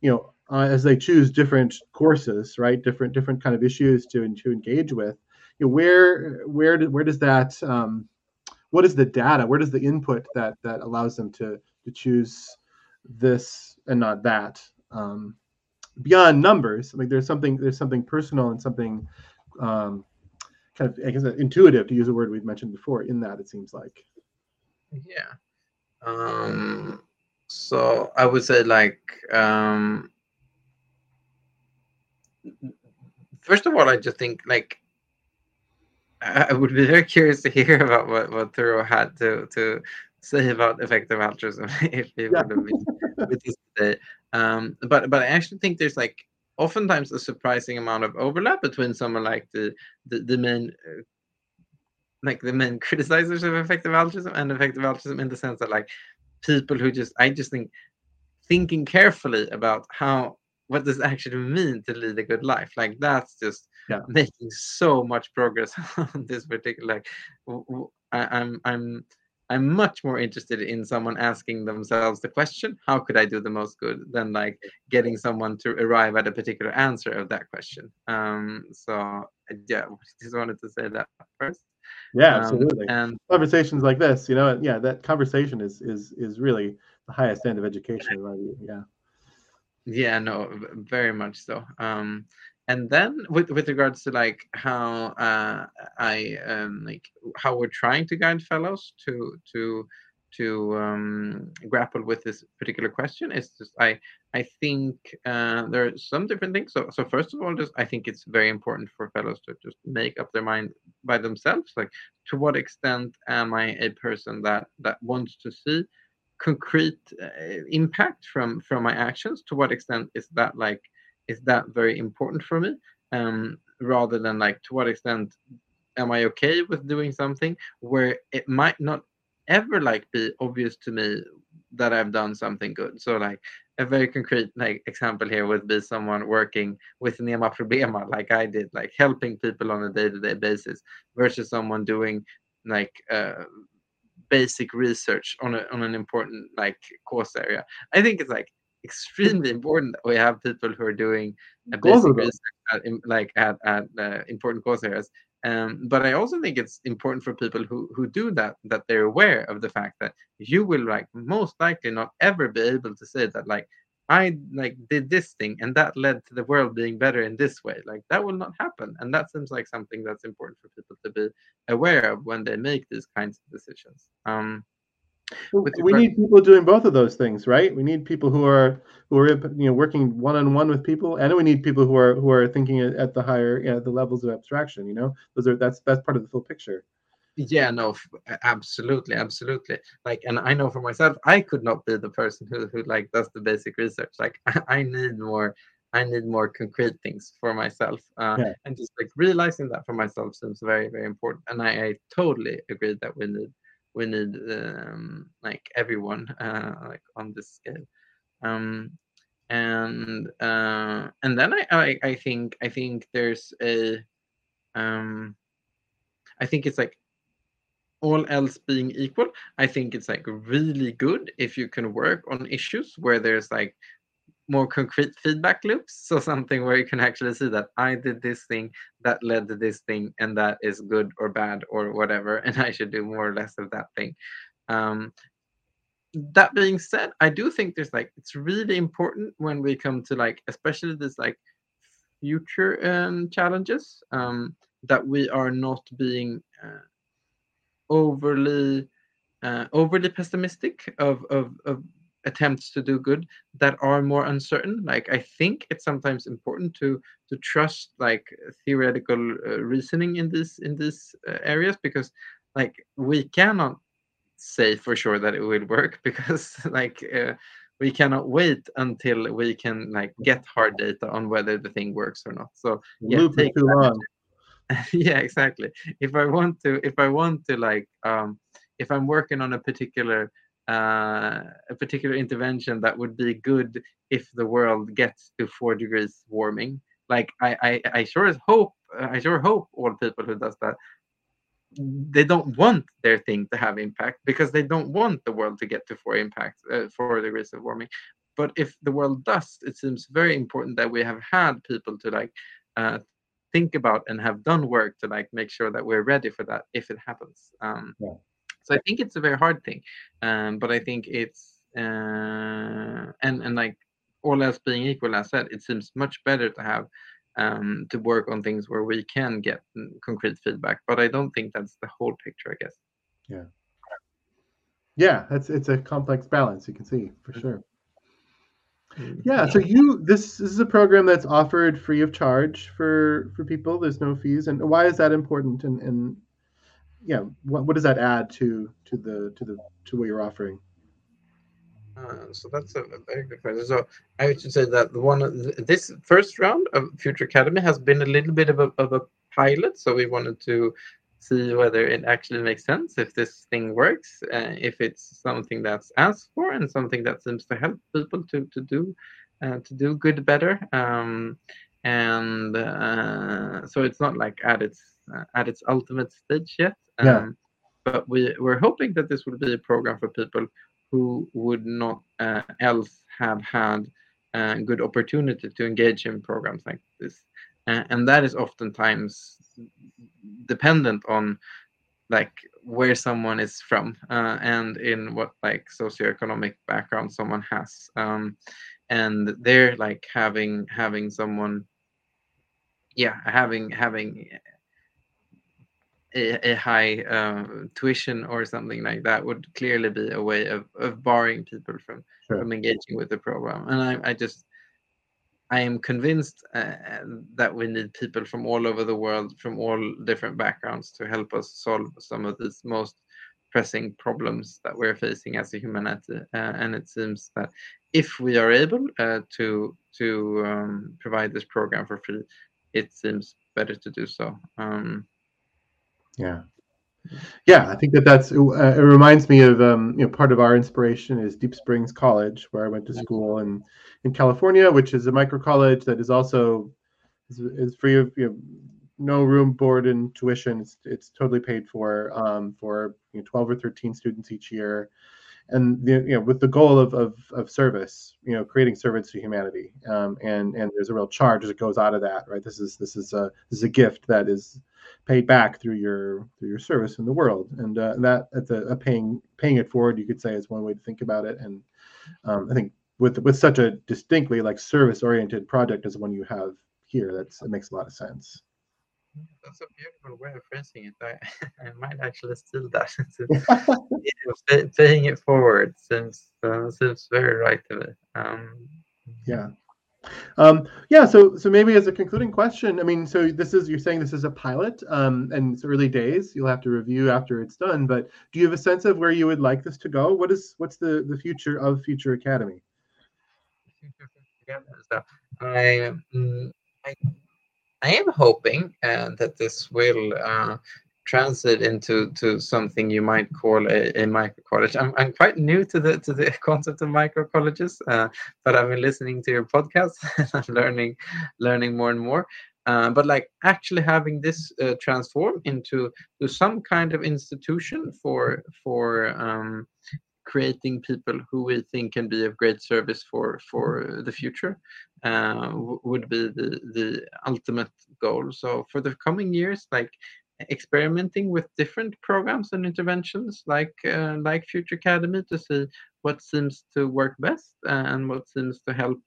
you know, uh, as they choose different courses, right? Different different kind of issues to to engage with. You know, where where do, where does that um, what is the data? Where does the input that that allows them to to choose this and not that? Um, beyond numbers, I mean, there's something there's something personal and something um, kind of I guess intuitive to use a word we've mentioned before in that it seems like. Yeah. Um, so I would say like um, first of all, I just think like I would be very curious to hear about what what Thoreau had to to say about effective altruism if he yeah. would have been with us today. Um, but but I actually think there's like oftentimes a surprising amount of overlap between someone like the the, the main uh, like the main criticizers of effective altruism and effective altruism in the sense that like people who just I just think thinking carefully about how what does actually mean to lead a good life? Like that's just yeah. making so much progress on this particular like I, i'm i'm i'm much more interested in someone asking themselves the question how could i do the most good than like getting someone to arrive at a particular answer of that question. Um so yeah just wanted to say that first. Yeah um, absolutely. and conversations like this you know yeah that conversation is is is really the highest end of education in my view yeah yeah, no, very much so. Um, and then with with regards to like how uh, I um, like how we're trying to guide fellows to to to um, grapple with this particular question is just I I think uh, there are some different things. So so first of all, just I think it's very important for fellows to just make up their mind by themselves. Like to what extent am I a person that that wants to see concrete uh, impact from from my actions? To what extent is that like is that very important for me? Um rather than like to what extent am i okay with doing something where it might not ever like be obvious to me that i've done something good? So like a very concrete like example here would be someone working with Nema Problema like I did, like helping people on a day-to-day basis, versus someone doing like uh, basic research on a, on an important like cause area. I think it's like extremely important that we have people who are doing a basic research at, like at, at uh, important cause areas um, but I also think it's important for people who who do that that they're aware of the fact that you will like most likely not ever be able to say that like I like did this thing and that led to the world being better in this way. Like that will not happen, and that seems like something that's important for people to be aware of when they make these kinds of decisions. Um, we need people doing both of those things, right? We need people who are who are you know working one on one with people, and we need people who are who are thinking at the higher you know, the levels of abstraction. You know, those are that's that's part of the full picture. Yeah, no, absolutely, absolutely. Like, and I know for myself, I could not be the person who who like does the basic research. Like, I need more. I need more concrete things for myself, uh, yeah. and just like realizing that for myself seems very, very important. And I, I totally agree that we need we need um, like everyone uh, like on this scale um, and uh, and then I, I, I think I think there's a um, I think it's like all else being equal, I think it's like really good if you can work on issues where there's like more concrete feedback loops. So something where you can actually see that I did this thing that led to this thing, and that is good or bad or whatever, and I should do more or less of that thing. Um, that being said, I do think there's like it's really important when we come to like especially this like future um, challenges um, that we are not being uh, overly uh, overly pessimistic of, of of attempts to do good that are more uncertain like i think it's sometimes important to to trust like theoretical uh, reasoning in this in these uh, areas because like we cannot say for sure that it will work because like uh, we cannot wait until we can like get hard data on whether the thing works or not so yeah take too long. yeah exactly if i want to if i want to like um if i'm working on a particular uh, a particular intervention that would be good if the world gets to four degrees warming. Like I, I, I sure hope, I sure hope all people who does that, they don't want their thing to have impact because they don't want the world to get to four impact, uh, four degrees of warming. But if the world does, it seems very important that we have had people to like uh, think about and have done work to like make sure that we're ready for that if it happens. Um, yeah. So I think it's a very hard thing, um, but I think it's uh, and and like all else being equal, as I said, it seems much better to have um, to work on things where we can get concrete feedback. But I don't think that's the whole picture. I guess. Yeah. Yeah, it's it's a complex balance. You can see for mm-hmm. sure. Yeah, so you this, this is a program that's offered free of charge for for people. There's no fees, and why is that important? And and yeah, what, what does that add to to the to the to what you're offering? Uh, so that's a, a, very good question. So I should say that the one this first round of Future Academy has been a little bit of a, of a pilot. So we wanted to see whether it actually makes sense, if this thing works, uh, if it's something that's asked for, and something that seems to help people to to do uh, to do good better. Um, and uh, so it's not like at its uh, at its ultimate stage yet. Um, yeah. But we we're hoping that this will be a program for people who would not uh, else have had a uh, good opportunity to engage in programs like this, uh, and that is oftentimes dependent on like where someone is from uh, and in what like socioeconomic background someone has um, and they're like having having someone yeah having having a, a high uh, tuition or something like that would clearly be a way of, of barring people from sure. from engaging with the program. And I, I just I am convinced uh, that we need people from all over the world, from all different backgrounds, to help us solve some of these most pressing problems that we're facing as a humanity. Uh, and it seems that if we are able uh, to to um, provide this program for free, it seems better to do so. Um, yeah. Yeah, I think that that's uh, it reminds me of um, you know part of our inspiration is Deep Springs College where I went to school in in California, which is a micro college that is also is, is free of you know, no room, board, and tuition. It's, it's totally paid for um, for you know, 12 or 13 students each year, and you know with the goal of, of, of service, you know, creating service to humanity. Um, and and there's a real charge that goes out of that, right? This is this is a this is a gift that is paid back through your through your service in the world, and, uh, that that's a, a, paying paying it forward. You could say is one way to think about it, and um, I think with with such a distinctly like service oriented project as the one you have here, that's it makes a lot of sense. That's a beautiful way of phrasing it. I, I might actually steal that. paying it forward seems uh, seems very right to me. Um, yeah. Um, yeah, so so maybe as a concluding question, I mean, so this is you're saying this is a pilot, um, and it's early days. You'll have to review after it's done. But do you have a sense of where you would like this to go? What is what's the the future of Future Academy? I, I I am hoping uh, that this will uh, transit into to something you might call a, a micro college. I'm, I'm quite new to the to the concept of micro colleges, uh, but I've been listening to your podcast and I'm learning learning more and more. Uh, but like actually having this uh, transform into to some kind of institution for for um, creating people who we think can be of great service for for the future uh, would be the the ultimate goal. So for the coming years, like experimenting with different programs and interventions, like uh, like Future Academy, to see what seems to work best and what seems to help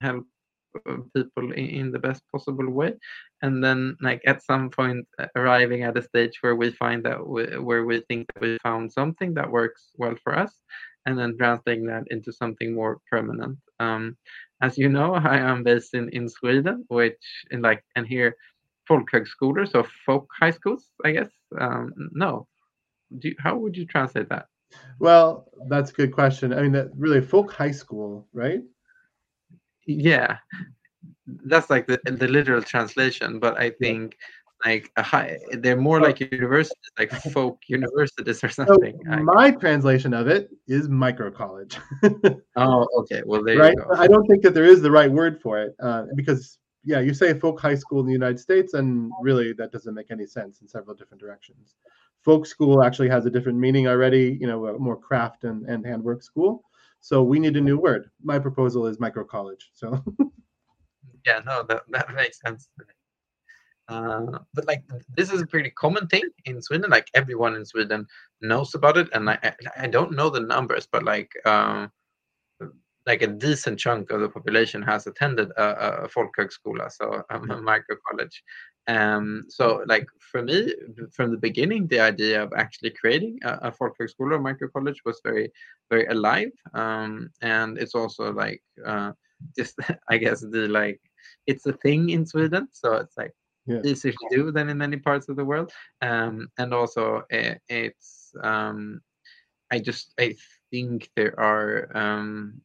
help uh, people in, the best possible way. And then like at some point uh, arriving at a stage where we find that we, where we think that we found something that works well for us and then translating that into something more permanent. Um, as you know, I am based in, in Sweden, which in like and here folkhögskolor, or folk high schools, I guess. Um, no, Do you, how would you translate that? Well, that's a good question. I mean, that really folk high school, right? Yeah, that's like the the literal translation. But I think like a high they're more like universities like folk universities or something so my translation of it is micro college oh okay well there right you go. i don't think that there is the right word for it uh, because yeah you say folk high school in the united states and really that doesn't make any sense in several different directions. Folk school actually has a different meaning already you know a more craft and, and handwork school. So we need a new word. My proposal is micro college so. Yeah no that, that makes sense. Uh, but like this is a pretty common thing in Sweden. Like everyone in Sweden knows about it, and I I don't know the numbers, but like um, like a decent chunk of the population has attended a, a folkhögskola, so a micro college. Um, so like for me, from the beginning, the idea of actually creating a, a folkhögskola or micro college was very very alive, um, and it's also like uh, just I guess the like it's a thing in Sweden, so it's like yeah. easier to do than in many parts of the world. Um, and also, uh, it's um, I just I think there are um,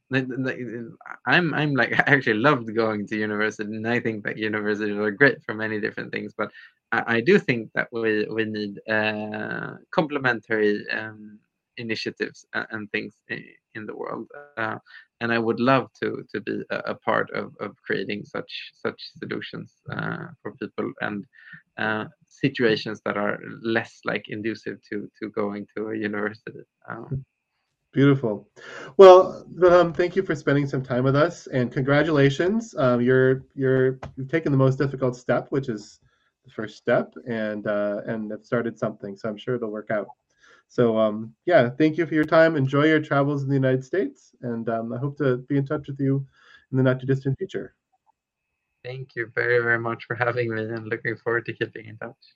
I'm I'm like I actually loved going to university, and I think that universities are great for many different things. But I, I do think that we we need uh, complementary um, initiatives and, things in, the world. Uh, and I would love to to be a, a part of, of creating such such solutions uh, for people and uh, situations that are less like inducive to to going to a university. Um, Beautiful. Well, thank you for spending some time with us, and congratulations. Um, you're you're you've taken the most difficult step, which is the first step, and uh, and have started something. So I'm sure it'll work out. So um, yeah, thank you for your time. Enjoy your travels in the United States, and um, I hope to be in touch with you in the not too distant future. Thank you very very much for having me, and looking forward to keeping in touch.